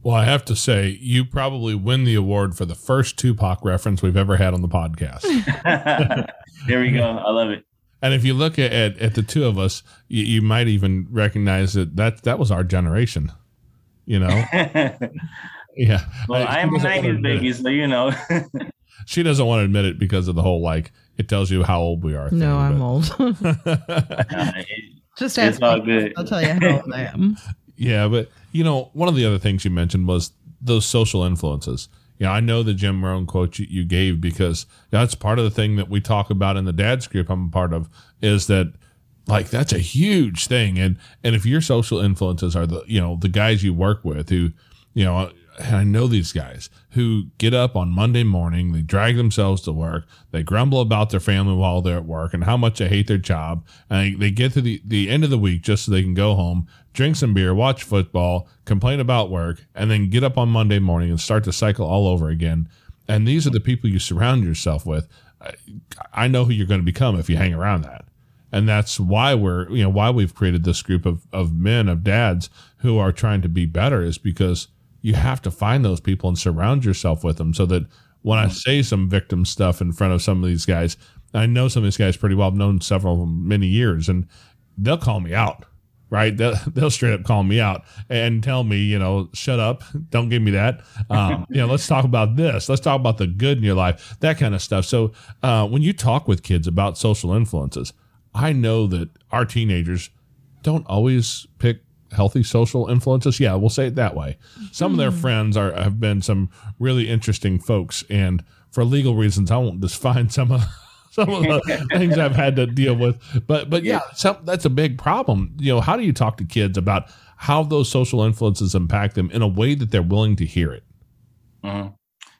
Well, I have to say, you probably win the award for the first Tupac reference we've ever had on the podcast. there we go. I love it. And if you look at, at, at the two of us, you, you, might even recognize that, that that was our generation. You know? yeah. Well, I, am a 90s baby, so you know. she doesn't want to admit it because of the whole like, it tells you how old we are. Thing, no, I'm old. uh, Just ask it's all good. I'll tell you how old I am. Yeah, but you know, one of the other things you mentioned was those social influences. you know, I know the Jim Rohn quote you, you gave because that's part of the thing that we talk about in the dad's group I'm a part of is that like that's a huge thing. And, and if your social influences are the, you know, the guys you work with who, you know, I know these guys who get up on Monday morning, they drag themselves to work, they grumble about their family while they're at work and how much they hate their job. And they get to the, the end of the week just so they can go home, drink some beer, watch football, complain about work, and then get up on Monday morning and start the cycle all over again. And these are the people you surround yourself with. I know who you're going to become if you hang around that. And that's why we're, you know, why we've created this group of, of men, of dads who are trying to be better is because you have to find those people and surround yourself with them so that when I say some victim stuff in front of some of these guys, I know some of these guys pretty well. I've known several of them many years, and they'll call me out, right? They'll, they'll straight up call me out and tell me, you know, shut up, don't give me that. Um, you know, let's talk about this. Let's talk about the good in your life, that kind of stuff. So uh, when you talk with kids about social influences, I know that our teenagers don't always pick healthy social influences. Yeah, we'll say it that way. Some of their hmm. friends are have been some really interesting folks, and for legal reasons, I won't define some of some of the things I've had to deal with. But but yeah, some, that's a big problem. You know, how do you talk to kids about how those social influences impact them in a way that they're willing to hear it? Mm-hmm.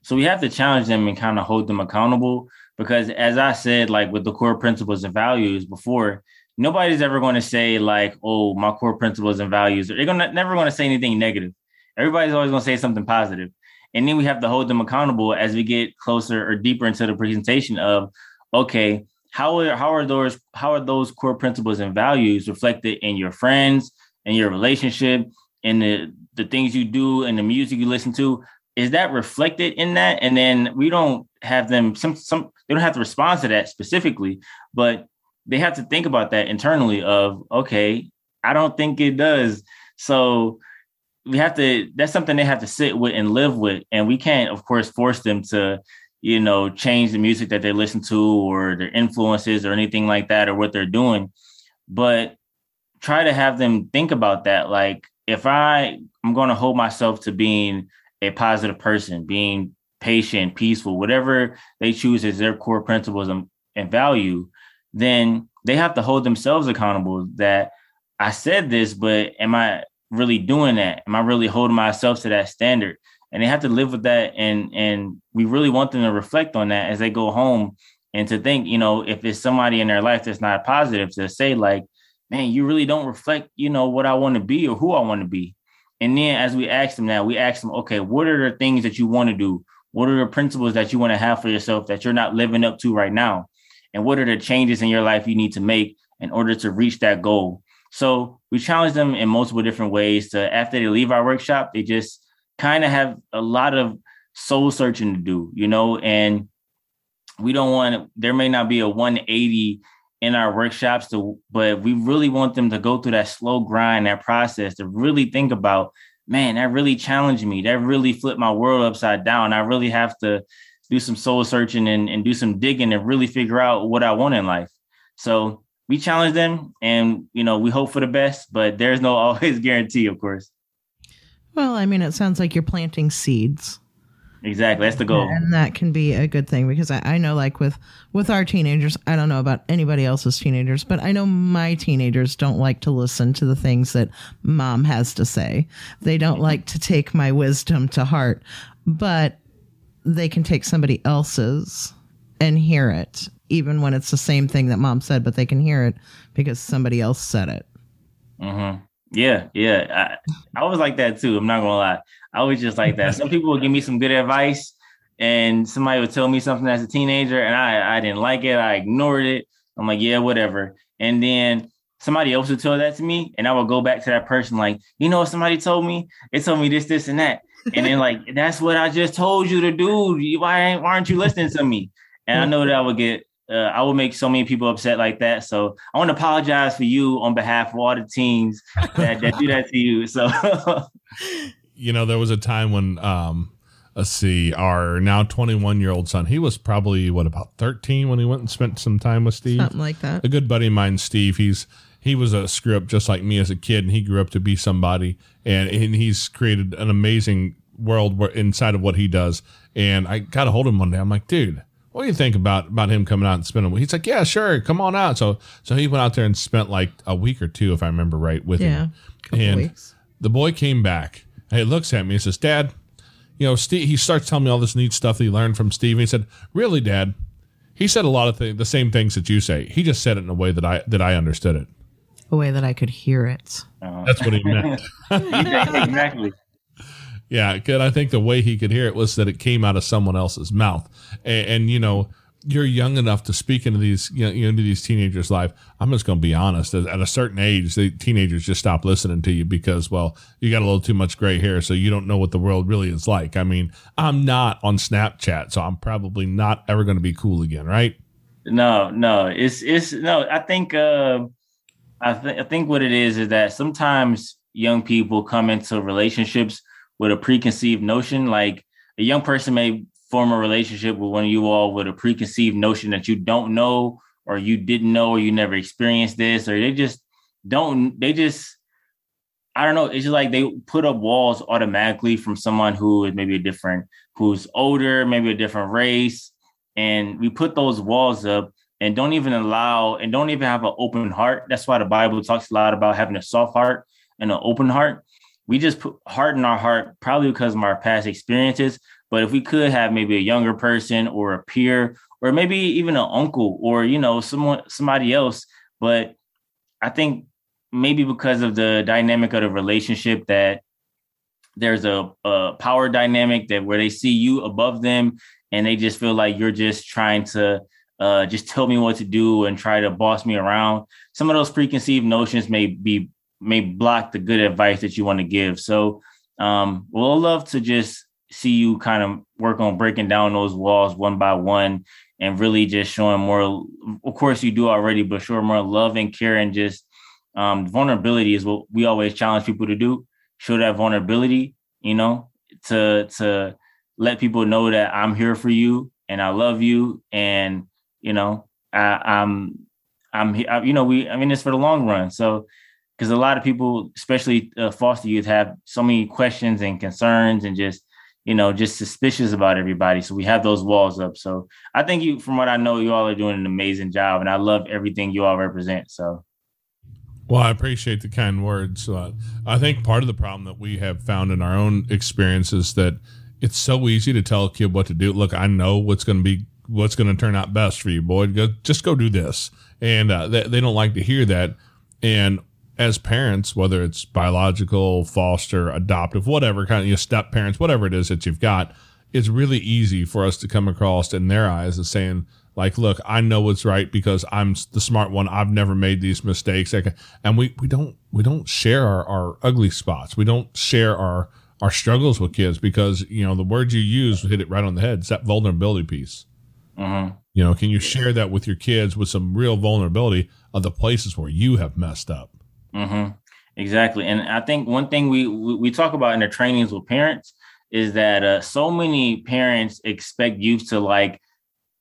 So we have to challenge them and kind of hold them accountable because, as I said, like with the core principles and values before, nobody's ever going to say like, "Oh, my core principles and values." They're gonna never going to say anything negative. Everybody's always going to say something positive, and then we have to hold them accountable as we get closer or deeper into the presentation of, okay, how are how are those how are those core principles and values reflected in your friends and your relationship and the the things you do and the music you listen to is that reflected in that and then we don't have them some some they don't have to respond to that specifically but they have to think about that internally of okay i don't think it does. So we have to that's something they have to sit with and live with. And we can't of course force them to you know change the music that they listen to or their influences or anything like that or what they're doing. But try to have them think about that. Like if i i'm going to hold myself to being a positive person being patient peaceful whatever they choose as their core principles and, and value then they have to hold themselves accountable that I said this, but am I really doing that? Am I really holding myself to that standard? And they have to live with that. And and we really want them to reflect on that as they go home and to think, you know, if it's somebody in their life that's not positive, to say like, man, you really don't reflect, you know, what I want to be or who I want to be. And then as we ask them now, we ask them, okay, what are the things that you want to do? What are the principles that you want to have for yourself that you're not living up to right now? And what are the changes in your life you need to make in order to reach that goal. So we challenge them in multiple different ways to after they leave our workshop, they just kind of have a lot of soul searching to do, you know, and we don't want there may not be a 180 in our workshops to but we really want them to go through that slow grind, that process to really think about, man, that really challenged me. That really flipped my world upside down. I really have to do some soul searching and, and do some digging and really figure out what I want in life. So we challenge them and you know we hope for the best, but there's no always guarantee, of course. Well, I mean, it sounds like you're planting seeds. Exactly, that's the goal, and that can be a good thing because I, I know, like with with our teenagers, I don't know about anybody else's teenagers, but I know my teenagers don't like to listen to the things that mom has to say. They don't mm-hmm. like to take my wisdom to heart, but they can take somebody else's and hear it, even when it's the same thing that mom said, but they can hear it because somebody else said it. Mm-hmm. Yeah, yeah. I, I was like that too. I'm not gonna lie. I was just like that. Some people would give me some good advice, and somebody would tell me something as a teenager, and I I didn't like it. I ignored it. I'm like, yeah, whatever. And then somebody else would tell that to me, and I would go back to that person like, you know, what somebody told me. They told me this, this, and that and then like that's what I just told you to do. Why why aren't you listening to me? And I know that I would get uh, I would make so many people upset like that. So I want to apologize for you on behalf of all the teams that, that do that to you. So you know, there was a time when um let's see, our now 21 year old son, he was probably what about 13 when he went and spent some time with Steve. Something like that. A good buddy of mine, Steve, he's he was a screw up just like me as a kid, and he grew up to be somebody, and, and he's created an amazing world where, inside of what he does. And I got a hold of him one day. I'm like, dude, what do you think about about him coming out and spending? He's like, yeah, sure, come on out. So so he went out there and spent like a week or two, if I remember right, with Yeah. him. And weeks. the boy came back and he looks at me and says, Dad, you know, Steve, he starts telling me all this neat stuff that he learned from Steve. And he said, Really, Dad? He said a lot of things, the same things that you say. He just said it in a way that I that I understood it. A way that I could hear it. Uh, That's what he meant. exactly. Yeah, good. I think the way he could hear it was that it came out of someone else's mouth, and, and you know, you're young enough to speak into these, you know, into these teenagers' life. I'm just going to be honest. At, at a certain age, the teenagers just stop listening to you because, well, you got a little too much gray hair, so you don't know what the world really is like. I mean, I'm not on Snapchat, so I'm probably not ever going to be cool again, right? No, no, it's it's no. I think uh, I think I think what it is is that sometimes young people come into relationships with a preconceived notion. Like a young person may form a relationship with one of you all with a preconceived notion that you don't know, or you didn't know, or you never experienced this, or they just don't. They just I don't know. It's just like they put up walls automatically from someone who is maybe a different, who's older, maybe a different race and we put those walls up and don't even allow and don't even have an open heart. That's why the Bible talks a lot about having a soft heart and an open heart. We just put heart in our heart, probably because of our past experiences. But if we could have maybe a younger person or a peer, or maybe even an uncle, or you know, someone somebody else. But I think maybe because of the dynamic of the relationship that there's a, a power dynamic that where they see you above them and they just feel like you're just trying to uh, just tell me what to do and try to boss me around. Some of those preconceived notions may be may block the good advice that you want to give. So um, we'll love to just see you kind of work on breaking down those walls one by one and really just showing more. Of course, you do already, but show more love and care and just um, vulnerability is what we always challenge people to do. Show that vulnerability, you know, to to let people know that I'm here for you and I love you and you know I, I'm I'm he- I- you know we I mean it's for the long run so because a lot of people especially uh, foster youth have so many questions and concerns and just you know just suspicious about everybody so we have those walls up so I think you from what I know you all are doing an amazing job and I love everything you all represent so Well, I appreciate the kind words. Uh, I think part of the problem that we have found in our own experience is that it's so easy to tell a kid what to do. Look, I know what's going to be what's going to turn out best for you, boy. Go, just go do this, and uh, they, they don't like to hear that. And as parents, whether it's biological, foster, adoptive, whatever kind of you know, step parents, whatever it is that you've got, it's really easy for us to come across in their eyes as saying, like, look, I know what's right because I'm the smart one. I've never made these mistakes. And we, we don't, we don't share our, our ugly spots. We don't share our, our struggles with kids because, you know, the words you use hit it right on the head. It's that vulnerability piece. Mhm. You know, can you share that with your kids with some real vulnerability of the places where you have messed up? hmm Exactly, and I think one thing we we we talk about in the trainings with parents is that uh, so many parents expect youth to like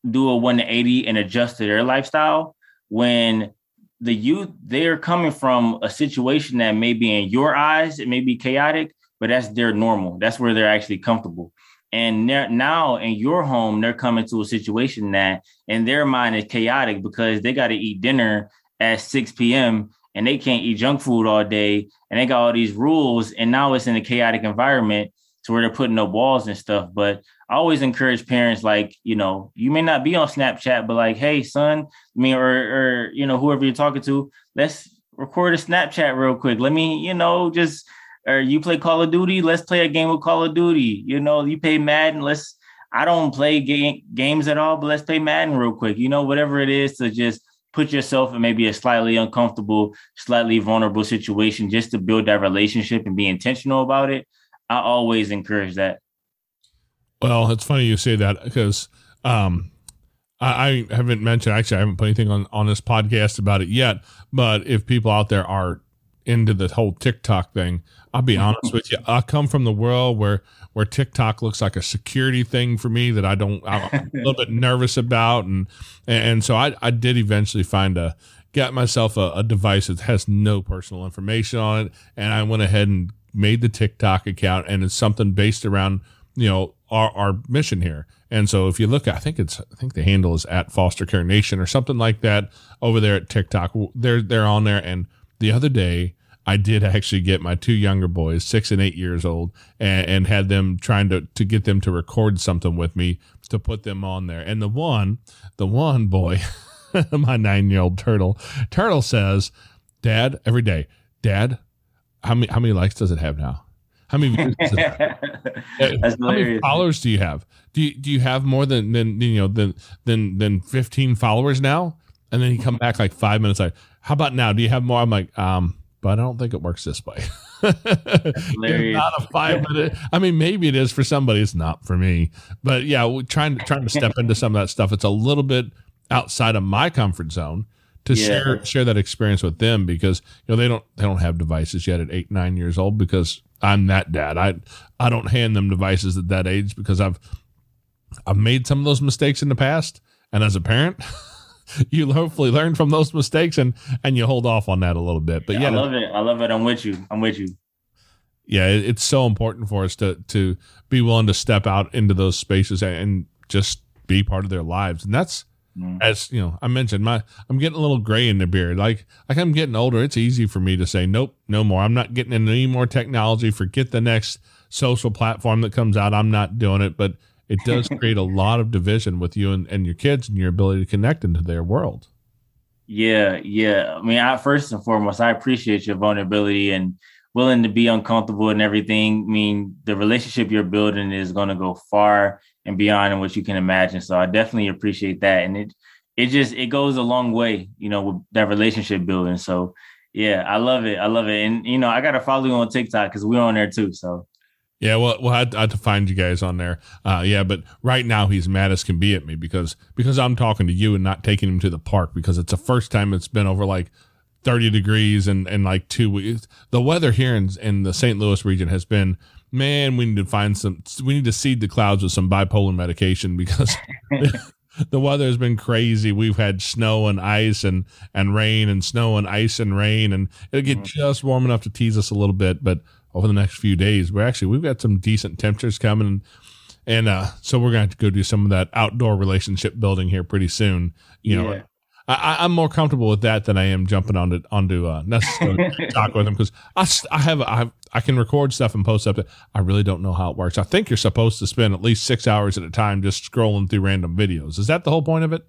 do a 180 and adjust to their lifestyle when the youth they're coming from a situation that may be in your eyes it may be chaotic but that's their normal that's where they're actually comfortable and now in your home they're coming to a situation that in their mind is chaotic because they got to eat dinner at 6 p.m and they can't eat junk food all day and they got all these rules and now it's in a chaotic environment to where they're putting up walls and stuff. But i always encourage parents like you know you may not be on snapchat but like hey son I mean or or you know whoever you're talking to let's record a snapchat real quick. Let me you know just or you play call of duty let's play a game of call of duty you know you play madden let's i don't play ga- games at all but let's play madden real quick you know whatever it is to just put yourself in maybe a slightly uncomfortable, slightly vulnerable situation just to build that relationship and be intentional about it. I always encourage that. Well, it's funny you say that because um, I, I haven't mentioned actually I haven't put anything on on this podcast about it yet. But if people out there are into the whole TikTok thing, I'll be honest with you. I come from the world where where TikTok looks like a security thing for me that I don't. I'm a little bit nervous about, and and so I I did eventually find a got myself a, a device that has no personal information on it, and I went ahead and made the TikTok account and it's something based around, you know, our, our mission here. And so if you look, I think it's, I think the handle is at Foster Care Nation or something like that over there at TikTok. They're, they're on there. And the other day, I did actually get my two younger boys, six and eight years old, and, and had them trying to, to get them to record something with me to put them on there. And the one, the one boy, my nine year old turtle, turtle says, Dad, every day, Dad, how many how many likes does it have now? How many views does it have? That's how many followers do you have? Do you, do you have more than than you know than than than fifteen followers now? And then he come back like five minutes like, how about now? Do you have more? I'm like, um, but I don't think it works this way. Not a five minute. I mean, maybe it is for somebody. It's not for me. But yeah, we're trying to trying to step into some of that stuff. It's a little bit outside of my comfort zone to Yeah. share share that experience with them because you know they don't they don't have devices yet at eight nine years old because I'm that dad. I I don't hand them devices at that age because I've I've made some of those mistakes in the past, and as a parent. You hopefully learn from those mistakes and and you hold off on that a little bit. But yeah, I love it. I love it. I'm with you. I'm with you. yeah, it- it's so important for us to to be willing to step out into those spaces and, and just be part of their lives. And that's Mm. as you know, I mentioned my I'm getting a little gray in the beard. Like like I'm getting older, it's easy for me to say, Nope, no more. I'm not getting into any more technology. Forget the next social platform that comes out. I'm not doing it. But it does create a lot of division with you and, and your kids and your ability to connect into their world. Yeah, yeah. I mean, I first and foremost, I appreciate your vulnerability and willing to be uncomfortable and everything. I mean, the relationship you're building is going to go far and beyond what you can imagine. So I definitely appreciate that, and it it just it goes a long way, you know, with that relationship building. So yeah, I love it. I love it, and you know, I gotta follow you on TikTok because we're on there too. So Yeah, well, well, I had, I had to find you guys on there. Uh, yeah, but right now he's mad as can be at me because because I'm talking to you and not taking him to the park because it's the first time it's been over like 30 degrees and and like two weeks. The weather here in in the St. Louis region has been man. We need to find some. We need to seed the clouds with some bipolar medication because. The weather has been crazy. We've had snow and ice and, and rain and snow and ice and rain and it'll get just warm enough to tease us a little bit. But over the next few days, we're actually we've got some decent temperatures coming, and, uh, so we're going to go do some of that outdoor relationship building here pretty soon. You know, Yeah. I, I'm more comfortable with that than I am jumping on onto onto uh, necessarily talk with them because I, have I have, I I can record stuff and post up. It. I really don't know how it works. I think you're supposed to spend at least six hours at a time just scrolling through random videos. Is that the whole point of it?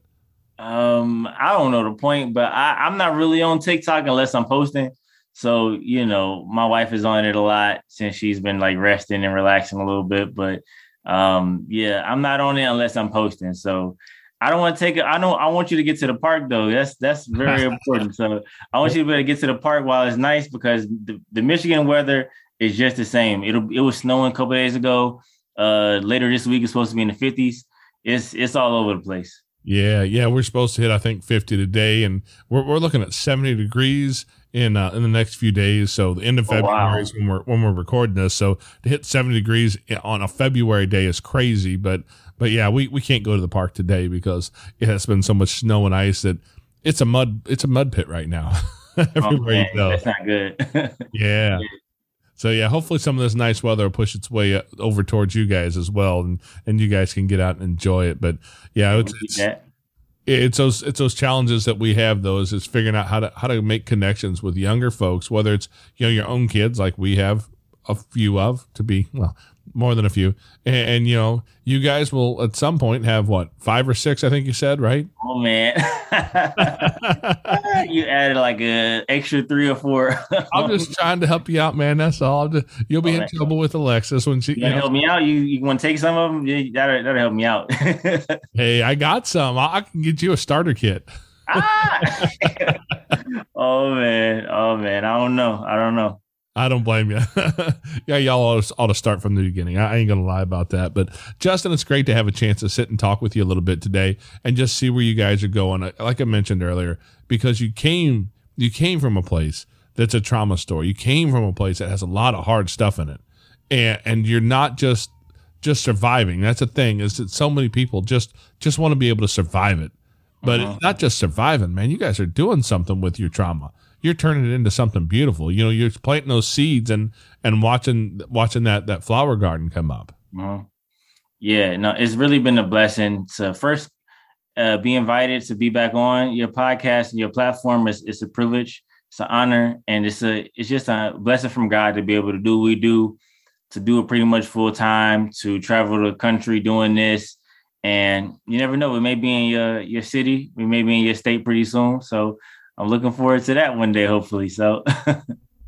Um, I don't know the point, but I, I'm not really on TikTok unless I'm posting. So, you know, my wife is on it a lot since she's been like resting and relaxing a little bit. But um, yeah, I'm not on it unless I'm posting. So I don't want to take it. I know I want you to get to the park though. That's that's very important. So I want you to be able to get to the park while it's nice because the, the Michigan weather is just the same. It'll it was snowing a couple days ago. Uh later this week it's supposed to be in the 50s. It's it's all over the place. Yeah, yeah, we're supposed to hit I think 50 today, and we're, we're looking at 70 degrees in uh, in the next few days. So the end of Oh, wow. February is when we're when we're recording this. So to hit 70 degrees on a February day is crazy. But but yeah, we, we can't go to the park today because it has been so much snow and ice that it's a mud it's a mud pit right now. Oh, Everywhere go. that's not good. Yeah. So yeah, hopefully some of this nice weather will push its way uh, over towards you guys as well, and and you guys can get out and enjoy it. But yeah, it's, it's it's those it's those challenges that we have those is figuring out how to how to make connections with younger folks whether it's you know your own kids like we have a few of to be well more than a few and, and you know you guys will at some point have what five or six i think you said right Oh man, you added like a extra three or four. i'm just trying to help you out man that's all just- you'll be in Alright. trouble with alexis when she You you know, help me out? You you want to take some of them? Yeah, that'll, that'll help me out. hey i got some I, I can get you a starter kit ah! oh man, oh man, I don't know, I don't know. I don't blame you. yeah, y'all ought to, start from the beginning. I, ain't gonna lie about that. But Justin, it's great to have a chance to sit and talk with you a little bit today and just see where you guys are going. Like I mentioned earlier, because you came you came from a place that's a trauma story. You came from a place that has a lot of hard stuff in it, and and you're not just just surviving. That's the thing is that so many people just just want to be able to survive it, but Uh-huh. it's not just surviving, man. You guys are doing something with your trauma. You're turning it into something beautiful. You know, you're planting those seeds and and watching watching that that flower garden come up. Mhm. Yeah, no, it's really been a blessing to first uh, be invited to be back on your podcast and your platform. It's, it's a privilege, it's an honor, and it's a it's just a blessing from God to be able to do what we do, to do it pretty much full time, to travel the country doing this. And you never know, we may be in your your city, we may be in your state pretty soon. So I'm looking forward to that one day, hopefully. So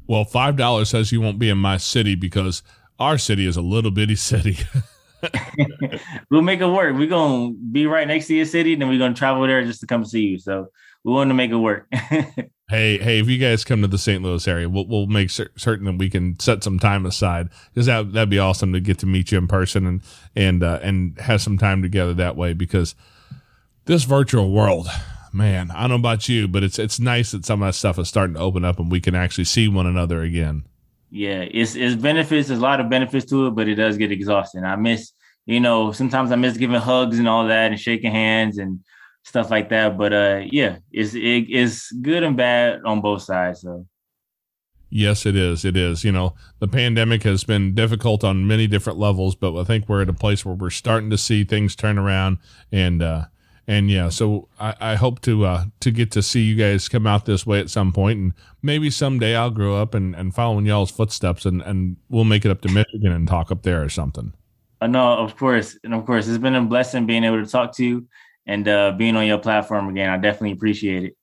Well, five dollars says you won't be in my city because our city is a little bitty city. we'll make it work. We're gonna be right next to your city, then we're gonna travel there just to come see you. So we want to make it work. hey, hey, if you guys come to the St. Louis area, we'll we'll make cer- certain that we can set some time aside because that that'd be awesome to get to meet you in person and and uh, and have some time together that way because this virtual world. Man, I don't know about you, but it's it's nice that some of that stuff is starting to open up and we can actually see one another again. yeah, it's it's benefits. There's a lot of benefits to it, but it does get exhausting. I miss, you know, sometimes I miss giving hugs and all that and shaking hands and stuff like that. But uh, yeah, it's it, it's good and bad on both sides. So Yes, it is. It is. You know, the pandemic has been difficult on many different levels, but I think we're at a place where we're starting to see things turn around and uh and yeah, so I, I hope to uh to get to see you guys come out this way at some point and maybe someday I'll grow up and, and follow in y'all's footsteps and, and we'll make it up to Michigan and talk up there or something. I know, of course, and of course, it's been a blessing being able to talk to you and uh, being on your platform again. I definitely appreciate it.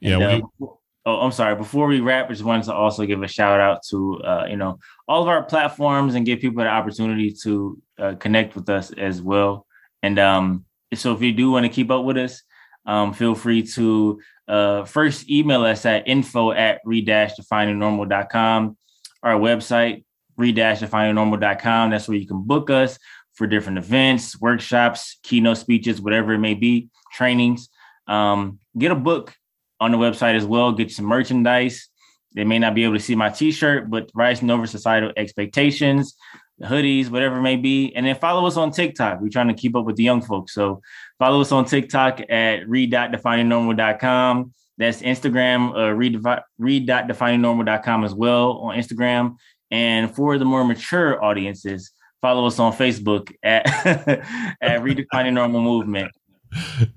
Yeah, we, uh, oh, I'm sorry. Before we wrap, I just wanted to also give a shout out to uh, you know all of our platforms and give people the opportunity to uh, connect with us as well. And um, so if you do want to keep up with us, um, feel free to uh, first email us at info at re-definingnormal.com. Our website, re-definingnormal.com. That's where you can book us for different events, workshops, keynote speeches, whatever it may be, trainings. Um, get a book on the website as well. Get some merchandise. They may not be able to see my T-shirt, but rising over societal expectations, hoodies, whatever it may be, and then follow us on TikTok. We're trying to keep up with the young folks, so follow us on TikTok at read.definingnormal.com. That's Instagram, uh, read, read.definingnormal.com as well on Instagram. And for the more mature audiences, follow us on Facebook at at Redefining Normal Movement.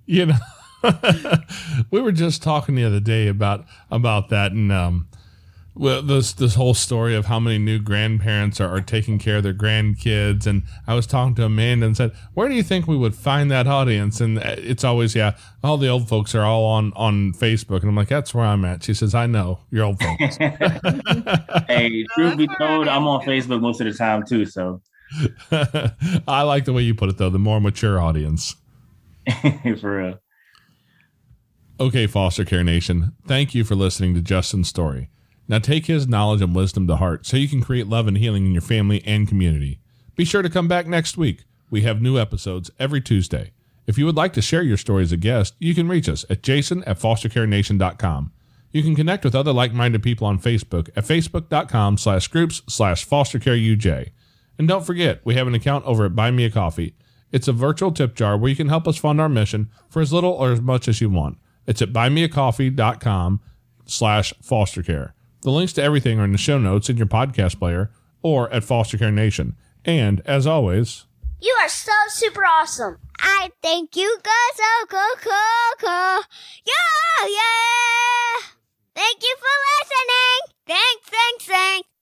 you know we were just talking the other day about about that and um well this this whole story of how many new grandparents are, are taking care of their grandkids and i was talking to amanda and said where do you think we would find that audience and uh, it's always yeah all the old folks are all on on facebook and i'm like that's where i'm at she says i know you're old folks hey, truth be told, I'm on Facebook most of the time too. So i like the way you put it though the more mature audience for real. Okay, Foster Care Nation, thank you for listening to Justin's story. Now take his knowledge and wisdom to heart so you can create love and healing in your family and community. Be sure to come back next week. We have new episodes every Tuesday. If you would like to share your story as a guest, you can reach us at jason at fostercarenation.com. You can connect with other like-minded people on Facebook at facebook.com slash groups slash fostercareuj. And don't forget, we have an account over at Buy Me a Coffee. It's a virtual tip jar where you can help us fund our mission for as little or as much as you want. It's at buymeacoffee.com slash fostercare. The links to everything are in the show notes in your podcast player or at Foster Care Nation. And as always, you are so super awesome. I thank you guys are cool, cool, cool. Yeah, yeah. Thank you for listening. Thanks, thanks, thanks.